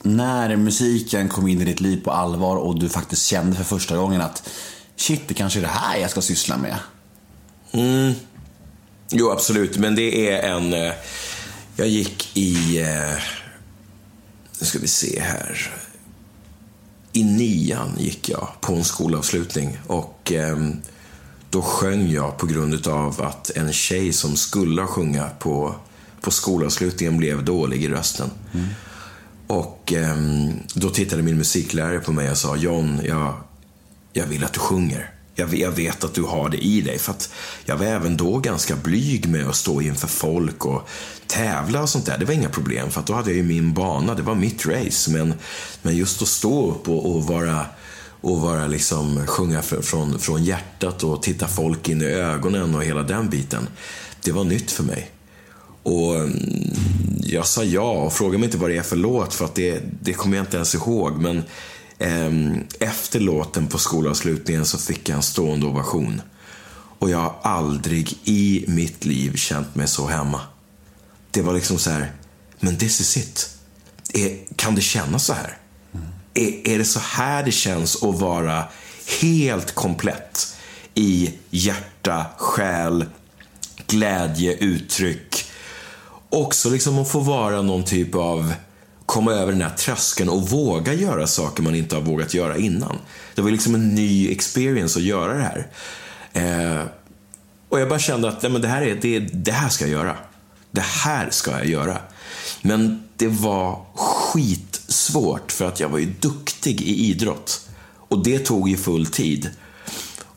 S1: när musiken kom in i ditt liv på allvar och du faktiskt kände för första gången att shit, det kanske är det här jag ska syssla med? Mm.
S4: Jo, absolut. Men det är en... Eh, jag gick i... Eh, nu ska vi se här. I nian gick jag på en skolavslutning och ehm, då sjöng jag på grund av att en tjej som skulle sjunga på, på skolavslutningen blev dålig i rösten. Och eh, då tittade min musiklärare på mig och sa John, jag, jag vill att du sjunger. Jag, jag vet att du har det i dig. För att jag var även då ganska blyg med att stå inför folk och tävla och sånt där. Det var inga problem för att då hade jag ju min bana, det var mitt race. Men, men just att stå upp och, och vara och vara liksom, sjunga för, från, från hjärtat och titta folk in i ögonen och hela den biten. Det var nytt för mig. Och mm, jag sa ja och frågade mig inte vad det är för låt för att det, det kommer jag inte ens ihåg. Men Ehm, Efter låten på skolavslutningen så fick jag en stående ovation. Och jag har aldrig i mitt liv känt mig så hemma. Det var liksom så här, men this is it. Är, kan det kännas så här? Är, är det så här det känns att vara helt komplett i hjärta, själ, glädje, uttryck. Också liksom att få vara någon typ av, komma över den här tröskeln och våga göra saker man inte har vågat göra innan. Det var liksom en ny experience att göra det här. Eh, och jag bara kände att nej, men det, här är, det, det här ska jag göra. Det här ska jag göra. Men det var skitsvårt för att jag var ju duktig i idrott. Och det tog ju full tid.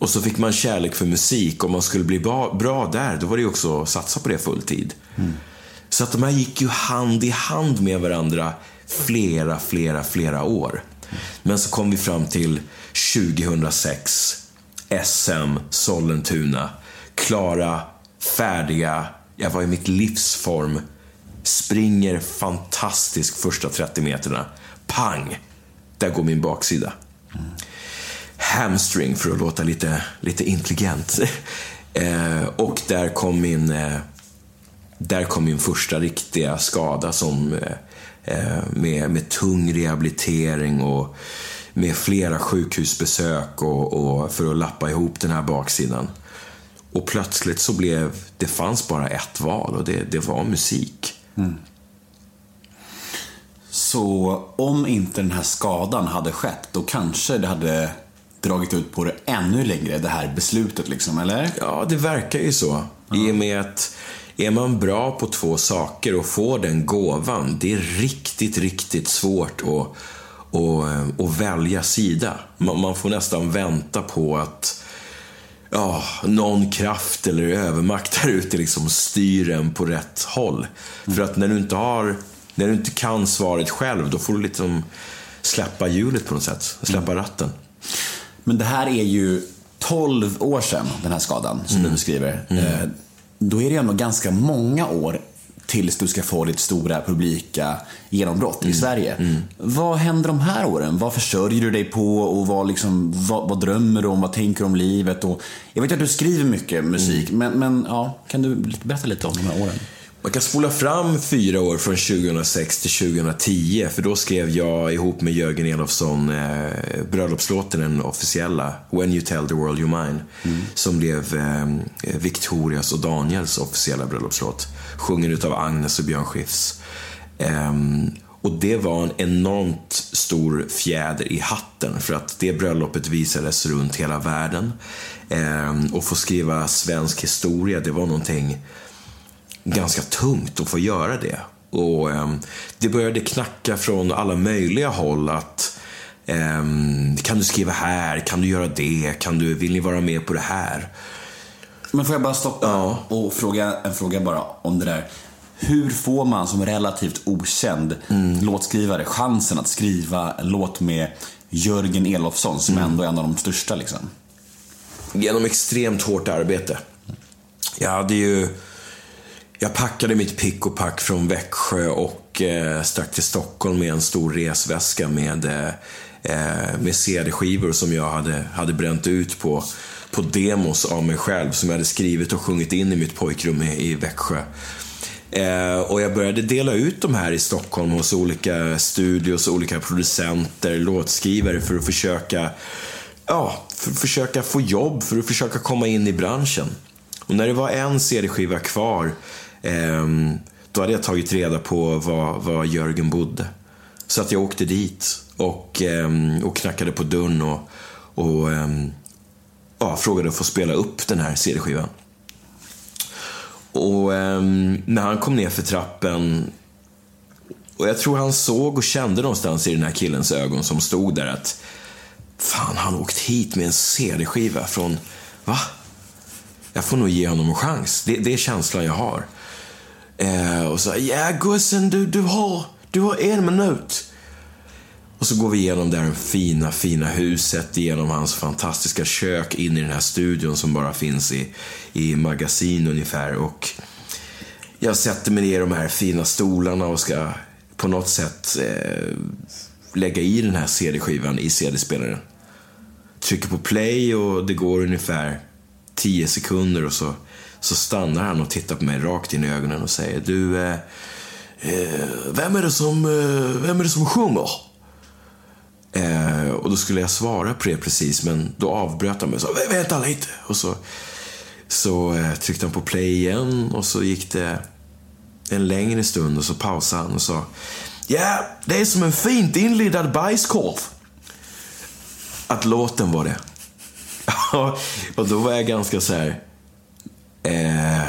S4: Och så fick man kärlek för musik. Om man skulle bli bra, bra där, då var det ju också att satsa på det full tid. Mm. Så att de här gick ju hand i hand med varandra flera, flera, flera år. Men så kom vi fram till 2006, SM, Sollentuna. Klara, färdiga. Jag var i mitt livsform. Springer fantastiskt första 30 meterna. Pang! Där går min baksida. Hamstring, för att låta lite, lite intelligent. eh, och där kom min... Eh, där kom min första riktiga skada som, eh, eh, med, med tung rehabilitering och med flera sjukhusbesök och, och för att lappa ihop den här baksidan. Och plötsligt så blev det fanns bara ett val och det, det var musik.
S1: Så om inte den här skadan hade skett, då kanske det hade dragit ut på det ännu längre, det här beslutet liksom, eller?
S4: Ja, det verkar ju så. I och med att är man bra på två saker och får den gåvan, det är riktigt, riktigt svårt att, att, att välja sida. Man, man får nästan vänta på att ja, någon kraft eller övermakt där ute liksom styr en på rätt håll. För att när du inte har, när du inte kan svaret själv, då får du liksom släppa hjulet på något sätt. Släppa ratten.
S1: Men det här är ju 12 år sedan, den här skadan som du beskriver. Eh, Då är det ändå ganska många år tills du ska få ditt stora publika genombrott i Sverige. Vad händer de här åren? Vad försörjer du dig på och vad, liksom, vad, vad drömmer du om? Vad tänker du om livet? Och jag vet att du skriver mycket musik, men, men ja, kan du berätta lite om de här åren?
S4: Man kan spola fram fyra år från 2006 till 2010, för då skrev jag ihop med Jörgen Elofsson eh, bröllopslåten, den officiella, When you tell the world you're mine, som blev eh, Victorias och Daniels officiella bröllopslåt, sjungen utav Agnes och Björn Skifs. Eh, och det var en enormt stor fjäder i hatten för att det bröllopet visades runt hela världen. Och och få skriva svensk historia, det var någonting ganska tungt att få göra det. Och ehm, Det började knacka från alla möjliga håll att ehm, kan du skriva här, kan du göra det, kan du, vill ni vara med på det här?
S1: Men får jag bara stoppa och fråga en fråga bara om det där. Hur får man som relativt okänd låtskrivare chansen att skriva en låt med Jörgen Elofsson som ändå är en av de största liksom?
S4: Genom extremt hårt arbete. Jag hade ju... Jag packade mitt pick och pack från Växjö och eh, stack till Stockholm med en stor resväska med, eh, eh med CD-skivor som jag hade, hade bränt ut på, på demos av mig själv som jag hade skrivit och sjungit in i mitt pojkrum i, i Växjö. Eh, och jag började dela ut de här i Stockholm hos olika studios, olika producenter, låtskrivare för att försöka, ja, för att försöka få jobb, för att försöka komma in i branschen. Och när det var en CD-skiva kvar, Ehm, då hade jag tagit reda på var, var Jörgen bodde. Så att jag åkte dit och, ehm, och knackade på dörren och, och ehm, ja, frågade att få spela upp den här CD-skivan. Och när han kom ner för trappen och jag tror han såg och kände någonstans i den här killens ögon som stod där att Fan, han åkt hit med en CD-skiva från... Va? Jag får nog ge honom en chans. Det, det är känslan jag har. Eh, och så, ja gossen, du, du, har, du har en minut. Och så går vi igenom det här fina, fina huset, igenom hans fantastiska kök, in i den här studion som bara finns i, i magasin ungefär. Och jag sätter mig ner i de här fina stolarna och ska på något sätt eh, lägga i den här CD-skivan i CD-spelaren. Trycker på play och det går ungefär 10 sekunder och så, så stannar han och tittar på mig rakt in i ögonen och säger Du, eh, eh, vem, är det som, eh, vem är det som sjunger? Eh, och då skulle jag svara på det precis, men då avbröt han mig och sa vänta lite. Och så, så eh, tryckte han på play igen och så gick det en längre stund och så pausade han och sa Ja, det är som en fint inlindad bajskorv. Att låten var det. och då var jag ganska så här... Eh,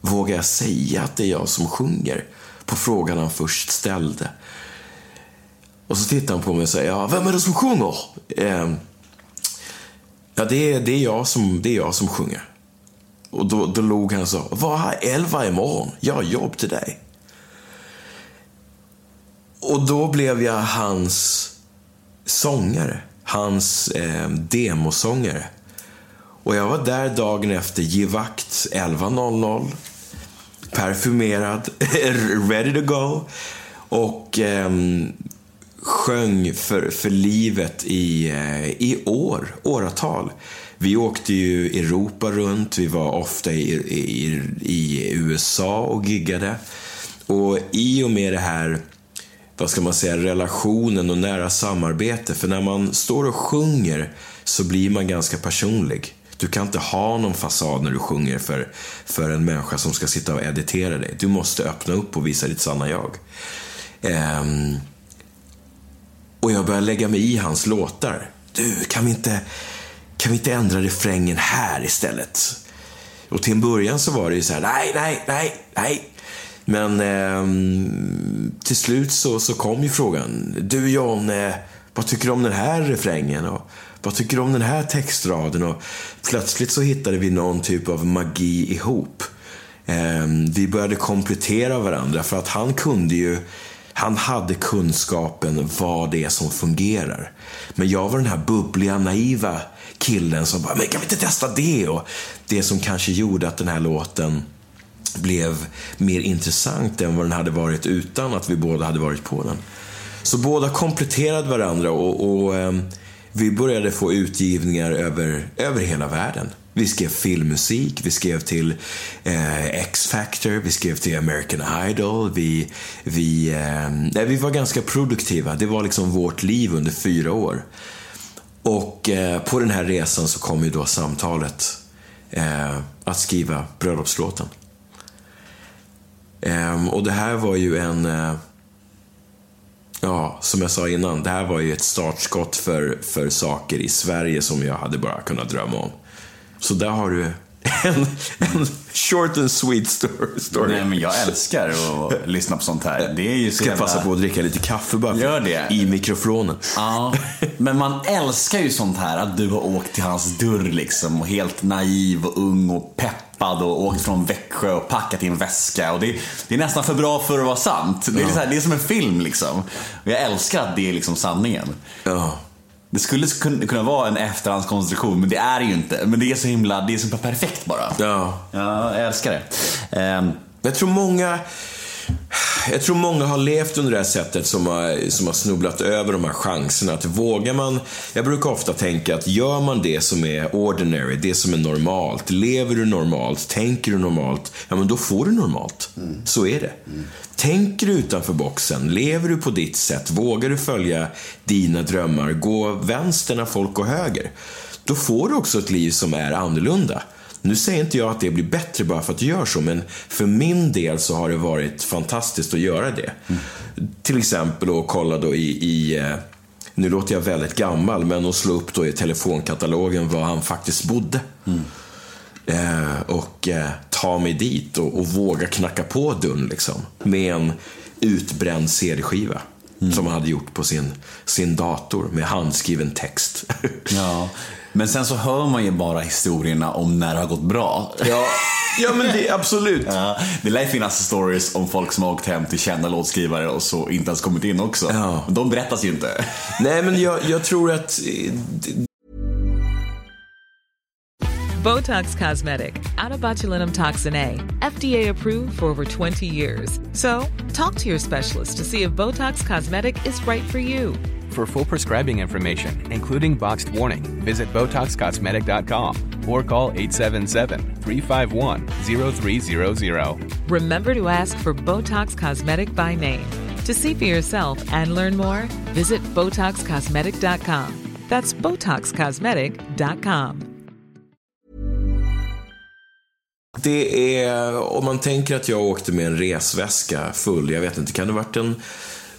S4: vågar jag säga att det är jag som sjunger? På frågan han först ställde. Och så tittar han på mig och säger, ja, vem är det som sjunger? Eh, ja, det är, det, är jag som, det är jag som sjunger. Och då, då log han och sa, var här elva imorgon, jag har jobb till dig. Och då blev jag hans sångare, hans eh, demosångare. Och jag var där dagen efter givakt 11.00. Parfymerad, ready to go. Och eh, sjöng för, för livet i, eh, i år, åratal. Vi åkte ju Europa runt, vi var ofta i, i, i USA och giggade. Och i och med det här, vad ska man säga, relationen och nära samarbete. För när man står och sjunger så blir man ganska personlig. Du kan inte ha någon fasad när du sjunger för, för en människa som ska sitta och editera dig. Du måste öppna upp och visa ditt sanna jag. Ehm, och jag började lägga mig i hans låtar. Du, kan vi inte, kan vi inte ändra refrängen här istället? Och till en början så var det ju så här, nej, nej, nej, nej. Men eh, till slut så, så kom ju frågan, du John, eh, vad tycker du om den här refrängen? Och vad tycker du om den här textraden? Och plötsligt så hittade vi någon typ av magi ihop. Ehm, vi började komplettera varandra för att han kunde ju han hade kunskapen vad det är som fungerar. Men jag var den här bubbliga, naiva killen som bara, men kan vi inte testa det? Och det som kanske gjorde att den här låten blev mer intressant än vad den hade varit utan att vi båda hade varit på den. Så båda kompletterade varandra och, och ehm, vi började få utgivningar över, över hela världen. Vi skrev filmmusik, vi skrev till eh, X-Factor, vi skrev till American Idol. Vi, vi, eh, nej, vi var ganska produktiva. Det var liksom vårt liv under fyra år. Och eh, på den här resan så kom ju då samtalet eh, att skriva bröllopslåten. Ehm, och det här var ju en... Eh, Ja, som jag sa innan, det här var ju ett startskott för, för saker i Sverige som jag hade bara kunnat drömma om. Så där har du en, en short and sweet story.
S1: Nej, men jag älskar att lyssna på sånt här. Det är ju
S4: Ska jag
S1: jävla-
S4: passa på att dricka lite kaffe bara
S1: Gör det.
S4: i mikrofonen.
S1: Ja, men man älskar ju sånt här att du har åkt till hans dörr liksom och helt naiv och ung och peppad och åkt från Växjö och packat i en väska och det, det är nästan för bra för att vara sant. Det är, så här, det är som en film liksom. Och jag älskar att det är liksom sanningen.
S4: Ja.
S1: Det skulle kun- kunna vara en efterhandskonstruktion men det är det ju inte. Men det är så himla, det är så perfekt bara.
S4: Ja.
S1: Ja, jag älskar det. Ehm,
S4: Jag tror många jag tror många har levt under det här sättet som har, som har snubblat över de här chanserna. Att vågar man, jag brukar ofta tänka att gör man det som är ordinary, det som är normalt, lever du normalt, tänker du normalt, ja men då får du normalt. Så är det. Tänker du utanför boxen, lever du på ditt sätt, vågar du följa dina drömmar, gå vänster när folk går höger, då får du också ett liv som är annorlunda. Nu säger inte jag att det blir bättre bara för att du gör så, men för min del så har det varit fantastiskt att göra det. Till exempel att kolla då i, i eh, nu låter jag väldigt gammal, men att slå upp då i telefonkatalogen var han faktiskt bodde. Eh, och eh, ta mig dit och, och våga knacka på dörren liksom. Med en utbränd CD-skiva. Som han hade gjort på sin, sin dator med handskriven text.
S1: ja. Men sen så hör man ju bara historierna om när det har gått bra.
S4: ja, ja, men det absolut.
S1: Ja, det lär finnas stories om folk som har åkt hem till kända låtskrivare och så inte ens kommit in också.
S4: Ja.
S1: Men De berättas ju inte.
S4: Nej, men jag, jag tror att
S8: Botox Cosmetic, out of botulinum toxin A, FDA approved for over 20 years. So, talk to your specialist to see if Botox Cosmetic is right for you.
S9: For full prescribing information, including boxed warning, visit BotoxCosmetic.com or call 877-351-0300.
S8: Remember to ask for Botox Cosmetic by name. To see for yourself and learn more, visit BotoxCosmetic.com. That's BotoxCosmetic.com.
S4: Det är, om man tänker att jag åkte med en resväska full, jag vet inte, kan det varit en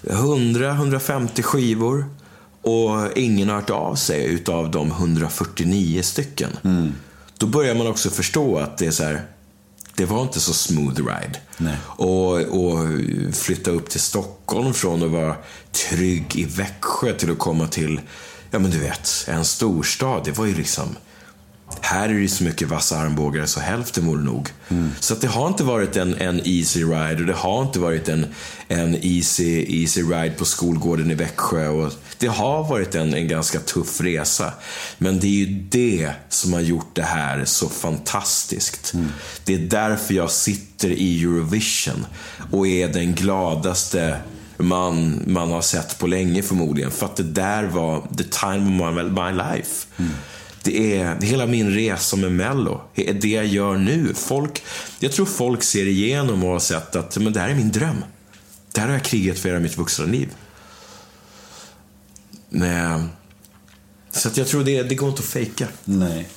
S4: 100-150 skivor? Och ingen har hört av sig utav de 149 stycken. Då börjar man också förstå att det är så här, det var inte så smooth ride.
S1: Nej.
S4: Och, och flytta upp till Stockholm från att vara trygg i Växjö till att komma till, ja men du vet, en storstad. Det var ju liksom, här är det ju så mycket vassa armbågar så hälften vore nog. Så att det har inte varit en, en easy ride och det har inte varit en, en easy, easy ride på skolgården i Växjö. Och det har varit en, en ganska tuff resa. Men det är ju det som har gjort det här så fantastiskt. Det är därför jag sitter i Eurovision och är den gladaste man man har sett på länge förmodligen. För att det där var the time of my, my life. Det är hela min resa med Mello. Det är det jag gör nu. Folk, jag tror folk ser igenom och har sett att men det här är min dröm. Det här har jag krigat för hela mitt vuxna liv. Men, Så att jag tror det, det går inte att fejka.
S1: Nej.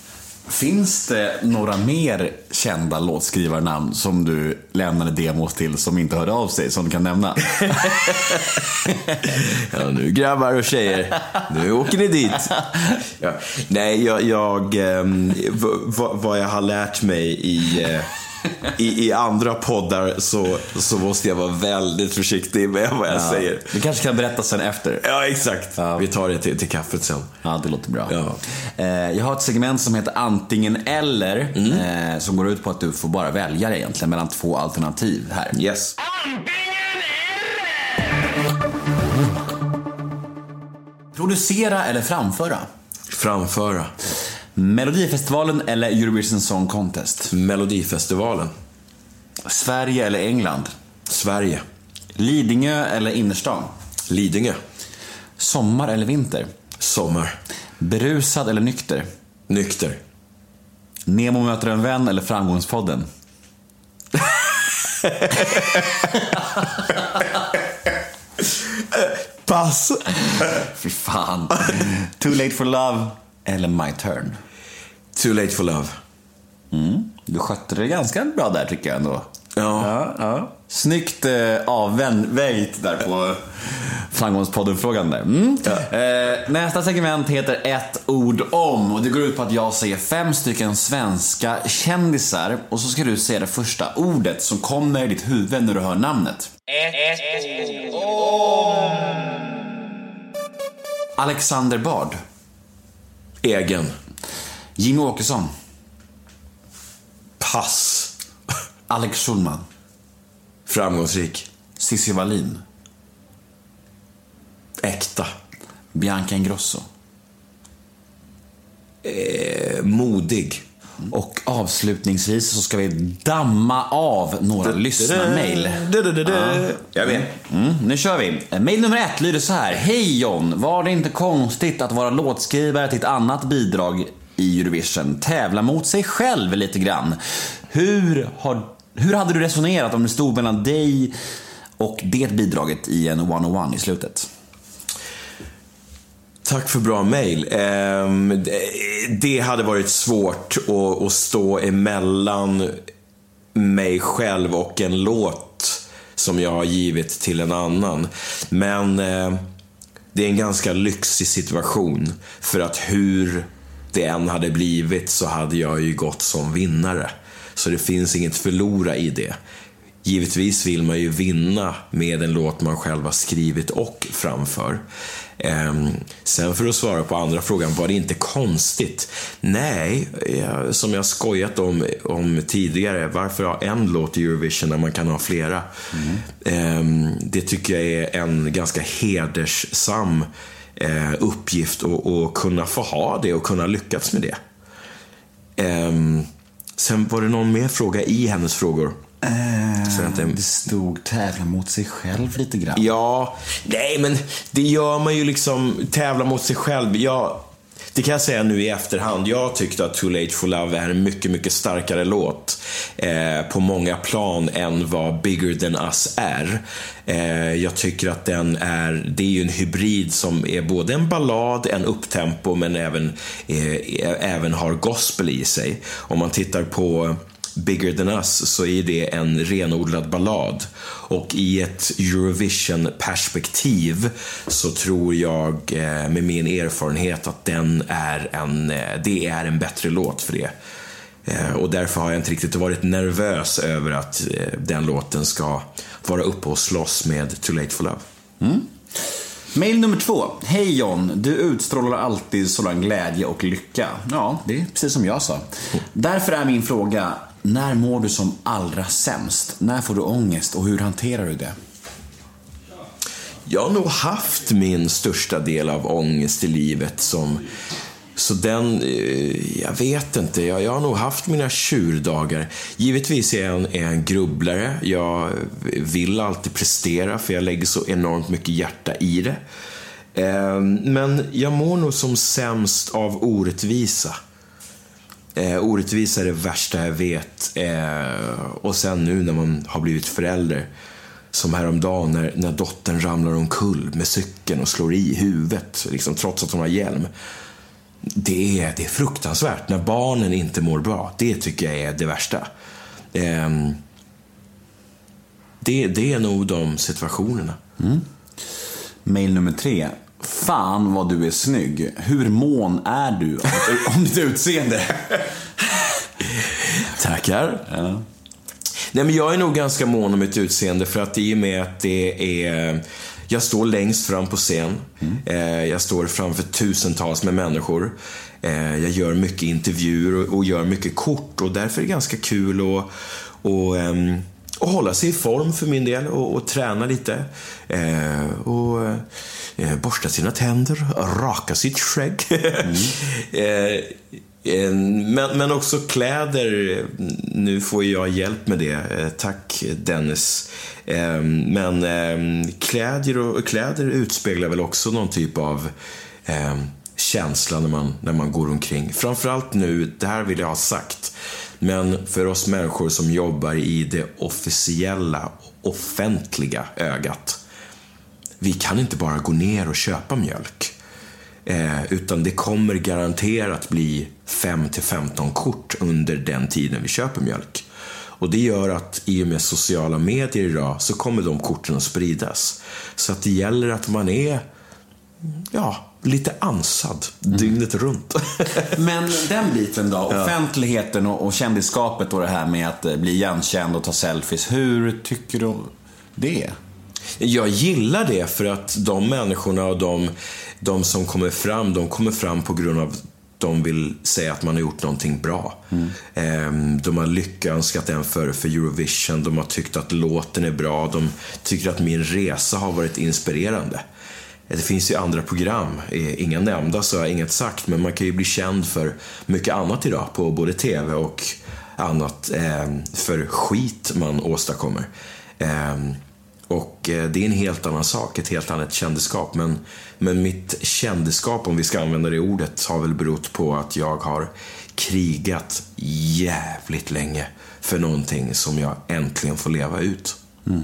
S1: Finns det några mer kända låtskrivarnamn som du lämnade demos till som inte hörde av sig, som du kan nämna?
S4: Ja, nu grabbar och tjejer, nu åker ni dit. Ja. Nej, jag, jag ehm, vad jag har lärt mig i, eh, i, i andra poddar så, så måste jag vara väldigt försiktig med vad jag säger.
S1: Du kanske kan berätta sen efter.
S4: Ja, exakt.
S1: Ja.
S4: Vi tar det till, till kaffet sen.
S1: Ja, det låter bra.
S4: Ja.
S1: Eh, Jag har ett segment som heter antingen eller, eh, som går ut på att du får bara välja dig egentligen mellan två alternativ här.
S4: Yes.
S1: Producera eller framföra?
S4: Framföra.
S1: Melodifestivalen eller Eurovision Song Contest?
S4: Melodifestivalen.
S1: Sverige eller England?
S4: Sverige.
S1: Lidingö eller innerstan?
S4: Lidingö.
S1: Sommar eller vinter?
S4: Sommar.
S1: Berusad eller nykter?
S4: Nykter.
S1: Nemo möter en vän eller Framgångspodden?
S4: Pass.
S1: Fy fan. Too late for love eller My turn?
S4: Too late for love.
S1: Du skötte det ganska bra där tycker jag ändå.
S4: Ja.
S1: Ja, ja. Snyggt eh, avvägt där på Framgångspodden-frågan där. Mm. Eh, nästa segment heter ett ord om och det går ut på att jag säger fem stycken svenska kändisar och så ska du säga det första ordet som kommer i ditt huvud när du hör namnet. Alexander Bard.
S4: Egen.
S1: Jimmy Åkesson.
S4: Pass.
S1: Alex Schulman.
S4: Framgångsrik.
S1: Cissi Wallin.
S4: Äkta.
S1: Bianca Ingrosso.
S4: Eh, modig.
S1: Och avslutningsvis så ska vi damma av några lyssnarmail.
S4: Jag vet.
S1: Mm, nu kör vi. Mail nummer ett lyder så här. Hej John! Var det inte konstigt att vara låtskrivare till ett annat bidrag i Eurovision? Tävla mot sig själv lite grann. Hur, har, hur hade du resonerat om det stod mellan dig och det bidraget i en one-on-one i slutet?
S4: Tack för bra mail. Ehm, det- hade varit svårt att, stå emellan mig själv och en låt som jag har givit till en annan. Men ehm, det är en ganska lyxig situation. För att hur det än hade blivit så hade jag ju gått som vinnare. Så det finns inget förlora i det. Givetvis vill man ju vinna med en låt man själv har skrivit och framför. Ehm, sen för att svara på andra frågan, var det inte konstigt? Nej, som jag skojat om, om tidigare, varför ha en låt i Eurovision när man kan ha flera? Ehm, det tycker jag är en ganska hedersam eh, uppgift att att kunna få ha det och kunna lyckas med det. Ehm, sen var det någon mer fråga i hennes frågor. Inte-
S1: Eh, Det stod tävla mot sig själv lite grann.
S4: Ja, nej men det gör man ju liksom, tävla mot sig själv. Jag, det kan jag säga nu i efterhand. Jag tyckte att Too Late For Love är en mycket, mycket starkare låt eh, på många plan än vad Bigger Than Us är. Eh, jag tycker att den är, det är ju en hybrid som är både en ballad, en upptempo men även, eh, även har gospel i sig. Om man tittar på Bigger than us så är det en renodlad ballad. Och i ett Eurovision-perspektiv så tror jag eh, med min erfarenhet att den är en, eh, det är en bättre låt för det. Eh, Och därför har jag inte riktigt varit nervös över att den låten ska vara uppe och slåss med Too Late For Love.
S1: Mail nummer två. Hej John, du utstrålar alltid sådan glädje och lycka. Ja, det är precis som jag sa. Därför är min fråga, när mår du som allra sämst? När får du ångest och hur hanterar du det?
S4: Jag har nog haft min största del av ångest i livet som... Så den, eh, jag vet inte, jag, jag har nog haft mina tjurdagar. Givetvis är jag en, är en grubblare. Jag vill alltid prestera för jag lägger så enormt mycket hjärta i det. Eh, men jag mår nog som sämst av orättvisa. Eh, orättvisa är det värsta jag vet. Eh, och sen nu när man har blivit förälder. Som häromdagen när, när dottern ramlar omkull med cykeln och slår i huvudet, liksom, trots att hon har hjälm. Det är, det är fruktansvärt. När barnen inte mår bra, det tycker jag är det värsta. Eh, det, det är nog de situationerna. Mm.
S1: Mail nummer tre. Fan vad du är snygg. Hur mån är du om ditt, utseende?
S4: Tackar. Nej, men jag är nog ganska mån om mitt utseende för att i och med att det är... Jag står längst fram på scen. Eh, Jag står framför tusentals med människor. Eh, Jag gör mycket intervjuer och- och gör mycket kort och därför är det ganska kul att, och, att hålla sig i form för min del och, och träna lite. Eh, och eh, borsta sina tänder, raka sitt skägg. eh, Eh, Men, men också kläder. Nu får jag hjälp med det. Eh, Tack Dennis. Eh, Men eh, kläder, och, kläder utspeglar väl också någon typ av känsla när man, när man går omkring. Framförallt nu, det här vill jag ha sagt, men för oss människor som jobbar i det officiella, offentliga ögat. Vi kan inte bara gå ner och köpa mjölk. Eh, utan det kommer garanterat bli 5-15 kort under den tiden vi köper mjölk. Och det gör att i och med sociala medier idag så kommer de korten att spridas. Så att det gäller att man är, ja, lite ansad dygnet runt.
S1: Men den biten då, offentligheten och, och kändisskapet och det här med att eh, bli igenkänd och ta selfies. Hur tycker du det?
S4: Jag gillar det för att de människorna och de, de som kommer fram, de kommer fram på grund av de vill säga att man har gjort någonting bra. Ehm, De har lyckönskat en för, för Eurovision, de har tyckt att låten är bra, de tycker att min resa har varit inspirerande. Det finns ju andra program, eh, inga nämnda så har jag inget sagt, men man kan ju bli känd för mycket annat idag på både TV och annat eh, för skit man åstadkommer. Eh, och eh, det är en helt annan sak, ett helt annat kändisskap. Men, men mitt kändisskap, om vi ska använda det ordet, har väl berott på att jag har krigat jävligt länge för någonting som jag äntligen får leva ut. Mm.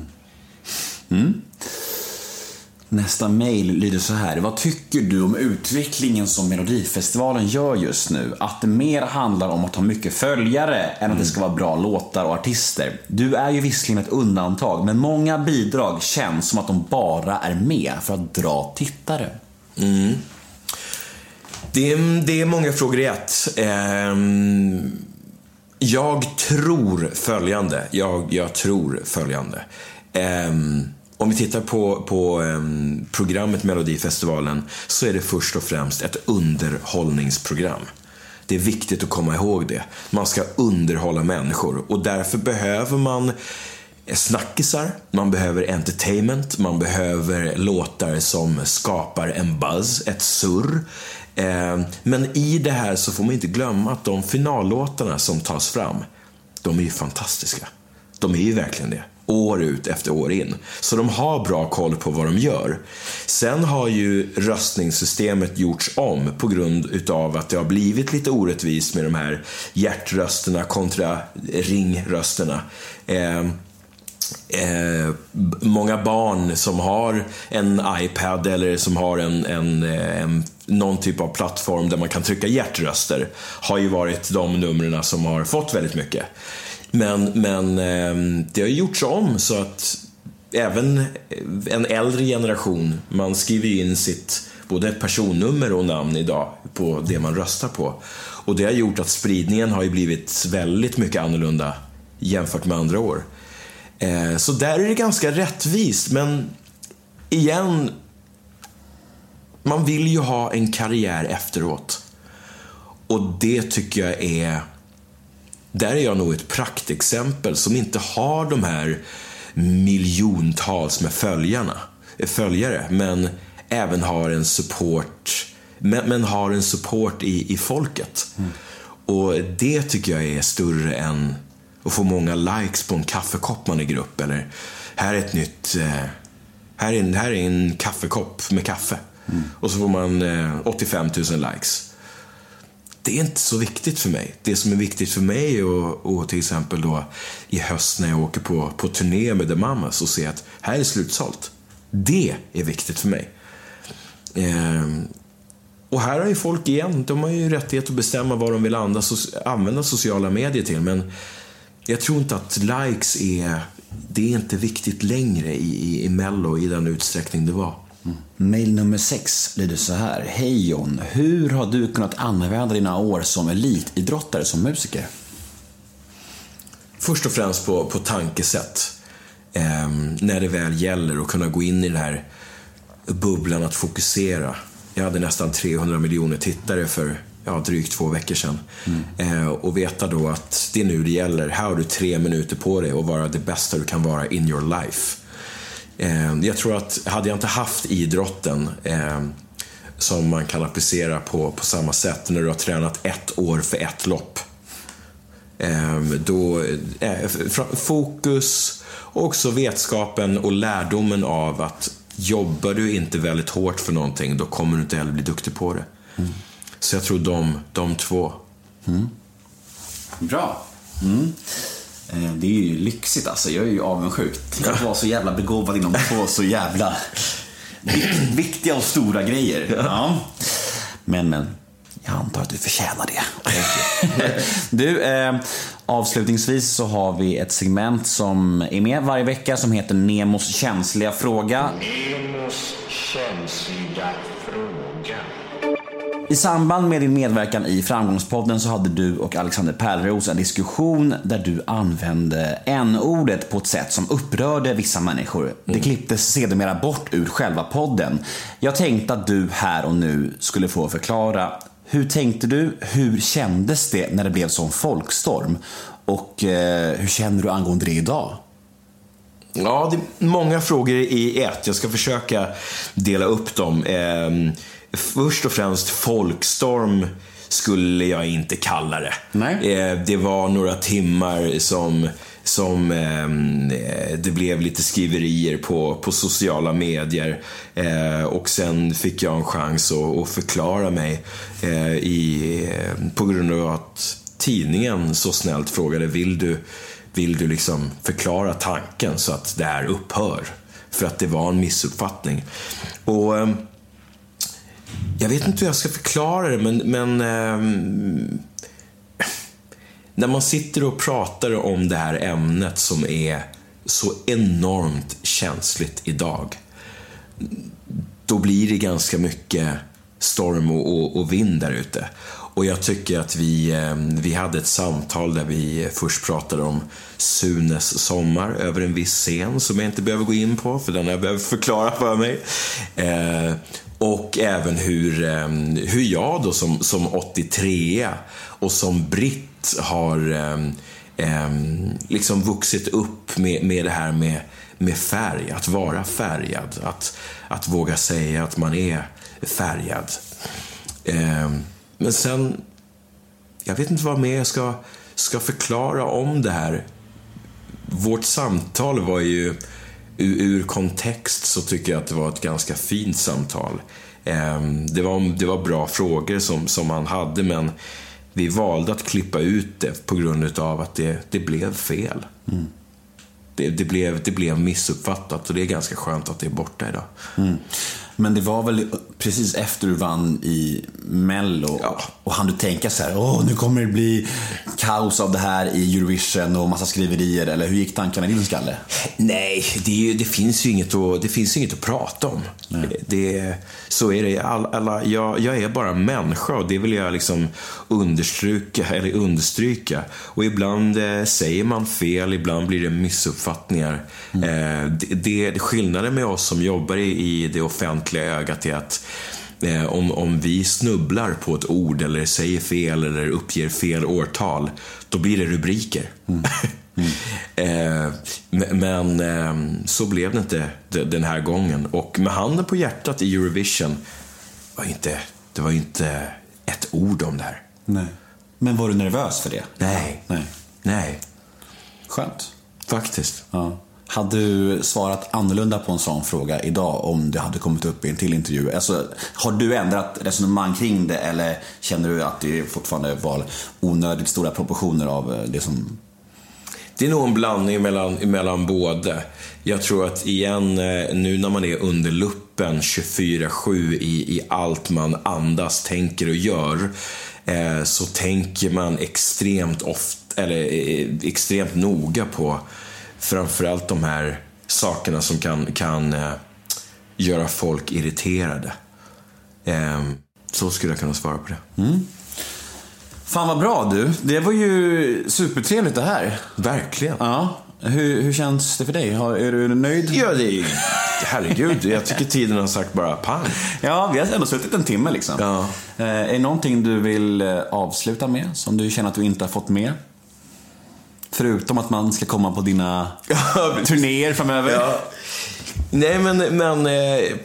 S4: Mm.
S1: Nästa mail lyder så här. Vad tycker du om utvecklingen som Melodifestivalen gör just nu? Att det mer handlar om att ha mycket följare än att det ska vara bra låtar och artister. Du är ju visserligen ett undantag, men många bidrag känns som att de bara är med för att dra tittare. Mm.
S4: Det är, det är många frågor i ett. Ehm, jag tror följande. Jag, jag tror följande. Ehm, om vi tittar på, på ehm, programmet Melodifestivalen så är det först och främst ett underhållningsprogram. Det är viktigt att komma ihåg det. Man ska underhålla människor och därför behöver man snackisar, man behöver entertainment, man behöver låtar som skapar en buzz, ett surr. Eh, men i det här så får man inte glömma att de finallåtarna som tas fram, de är ju fantastiska. De är ju verkligen det. År ut efter år in. Så de har bra koll på vad de gör. Sen har ju röstningssystemet gjorts om på grund utav att det har blivit lite orättvist med de här hjärtrösterna kontra ringrösterna. Eh, Eh, många barn som har en iPad eller som har en, en, eh, en, någon typ av plattform där man kan trycka hjärtröster har ju varit de numren som har fått väldigt mycket. Men, men ehm, det har gjorts om så att även en äldre generation, man skriver in sitt både personnummer och namn idag på det man röstar på. Och det har gjort att spridningen har ju blivit väldigt mycket annorlunda jämfört med andra år. Eh, så där är det ganska rättvist, men igen, man vill ju ha en karriär efteråt. Och det tycker jag är... Där är jag nog ett praktexempel som inte har de här miljontals med följarna, följare, men även har en support, men, men har en support i, i folket. Mm. Och det tycker jag är större än att få många likes på en kaffekopp man i grupp. Eller här är ett nytt... Eh, här, är en, här är en kaffekopp med kaffe. Mm. Och så får man eh, 85 000 likes. Det är inte så viktigt för mig. Det som är viktigt för mig och, och till exempel då i höst när jag åker på, på turné med The Mamas och ser att här är slutsålt. Det är viktigt för mig. Ehm, och här har ju folk igen, de har ju rättighet att bestämma vad de vill använda sociala medier till. Men jag tror inte att likes är, det är inte viktigt längre i, i, i Mello i den utsträckning det var.
S1: Mail nummer sex lyder så här. Hej John, hur har du kunnat använda dina år som elitidrottare som musiker?
S4: Först och främst på, på tankesätt. Eh, när det väl gäller att kunna gå in i den här bubblan att fokusera. Jag hade nästan 300 miljoner tittare för ja, drygt två veckor sedan. Mm. Eh, och veta då att det är nu det gäller. Här har du tre minuter på dig att vara det bästa du kan vara in your life. Eh, jag tror att hade jag inte haft idrotten eh, som man kan applicera på, på samma sätt när du har tränat ett år för ett lopp. Eh, då, fokus och också vetskapen och lärdomen av att jobbar du inte väldigt hårt för någonting, då kommer du inte heller bli duktig på det. Mm. Så jag tror de, de två.
S1: Mm. Bra. Mm. Eh, det är ju lyxigt alltså. Jag är ju avundsjuk. Att vara så jävla begåvad inom två så jävla viktiga och stora grejer. Ja. Men, men. Jag antar att du förtjänar det. du, eh, avslutningsvis så har vi ett segment som är med varje vecka som heter Nemos känsliga fråga.
S3: Nemos känsliga fråga.
S1: I samband med din medverkan i Framgångspodden så hade du och Alexander Pärleros en diskussion där du använde n-ordet på ett sätt som upprörde vissa människor. Mm. Det klipptes sedermera bort ur själva podden. Jag tänkte att du här och nu skulle få förklara hur tänkte du? Hur kändes det när det blev sån folkstorm? Och eh, hur känner du angående det idag?
S4: Ja, det är många frågor i ett. Jag ska försöka dela upp dem. Eh, först och främst folkstorm skulle jag inte kalla det.
S1: Nej.
S4: Eh, det var några timmar som som eh, det blev lite skriverier på, på sociala medier. Eh, och sen fick jag en chans att, att förklara mig eh, i, på grund av att tidningen så snällt frågade vill du, vill du liksom förklara tanken så att det här upphör? För att det var en missuppfattning. Och ehm, jag vet inte hur jag ska förklara det, men, men eh, när man sitter och pratar om det här ämnet som är så enormt känsligt idag, då blir det ganska mycket storm och, och, och vind där ute. Och jag tycker att vi, eh, vi hade ett samtal där vi först pratade om Sunes sommar över en viss scen som jag inte behöver gå in på, för den har jag behövt förklara för mig. Eh, och även hur, ehm, hur jag då som, som 83 och som britt har ehm, ehm, liksom vuxit upp med, med det här med, med färg, att vara färgad, att, att våga säga att man är färgad. Men sen, jag vet inte vad mer jag ska, ska förklara om det här. Vårt samtal var ju, ur, kontext så tycker jag att det var ett ganska fint samtal. Eh, det, var, det var bra frågor som, som han hade, men vi valde att klippa ut det på grund av att det, det blev fel. Det, det, blev, det blev missuppfattat och det är ganska skönt att det är borta idag.
S1: Mm. Men det var väl precis efter du vann i Mello och hann du tänka så här, åh nu kommer det bli kaos av det här i Eurovision och massa skriverier, eller hur gick tankarna i din skalle?
S4: Nej, det, det, finns ju inget att, det finns inget att prata om. Det, så är det. All, alla, jag, jag är bara människa och det vill jag liksom understryka, eller understryka. Och ibland eh, säger man fel, ibland blir det missuppfattningar. Eh, det, det, skillnaden med oss som jobbar i, i det offentliga ögat är att Eh, om, om vi snubblar på ett ord eller säger fel eller uppger fel årtal, då blir det rubriker. eh, men eh, så blev det inte de- den här gången. Och med handen på hjärtat i Eurovision, var inte, det var inte ett ord om det här.
S1: Nej. Men var du nervös för det?
S4: Nej.
S1: Nej.
S4: Nej.
S1: Skönt.
S4: Faktiskt.
S1: Ja. Hade du svarat annorlunda på en sån fråga idag om det hade kommit upp i en till intervju? Alltså, har du ändrat resonemang kring det eller känner du att det fortfarande var onödigt stora proportioner av eh, det som...
S4: Det är nog en blandning mellan, mellan både. Jag tror att igen, eh, nu när man är under luppen 24-7 i, i allt man andas, tänker och gör, eh, så tänker man extremt ofta, eller eh, extremt noga på framförallt de här sakerna som kan, kan eh, göra folk irriterade. Eh, så skulle jag kunna svara på det.
S1: Fan vad bra du. Det var ju supertrevligt det här.
S4: Verkligen.
S1: Ja. Hur, hur känns det för dig? Har, är du nöjd?
S4: Ja, det är Herregud, jag tycker tiden har sagt bara pang.
S1: Ja, vi har ändå suttit en timme liksom.
S4: Ja.
S1: Eh, är det någonting du vill eh, avsluta med? Som du känner att du inte har fått med? Förutom att man ska komma på dina turnéer framöver.
S4: Ja. Nej, men, men eh,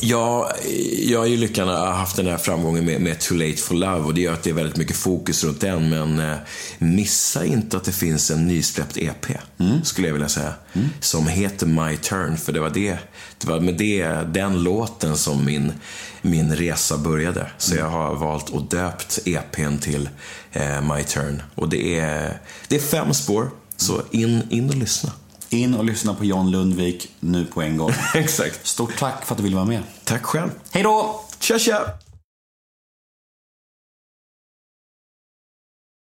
S4: jag, jag har ju lyckan att ha haft den här framgången med, med Too Late for Love och det gör att det är väldigt mycket fokus runt den. Men eh, missa inte att det finns en nysläppt EP, skulle jag vilja säga. Som heter My Turn, för det var, det, det var med det, den låten som min, min resa började. Så jag har valt att döpt EPn till eh, My Turn. Och det är, det är fem spår, så in, in och lyssna.
S1: In och lyssna på John Lundvik nu på en gång.
S4: Exakt.
S1: Stort tack för att du ville vara med.
S4: Tack själv.
S1: Hej då!
S4: Tja, tja!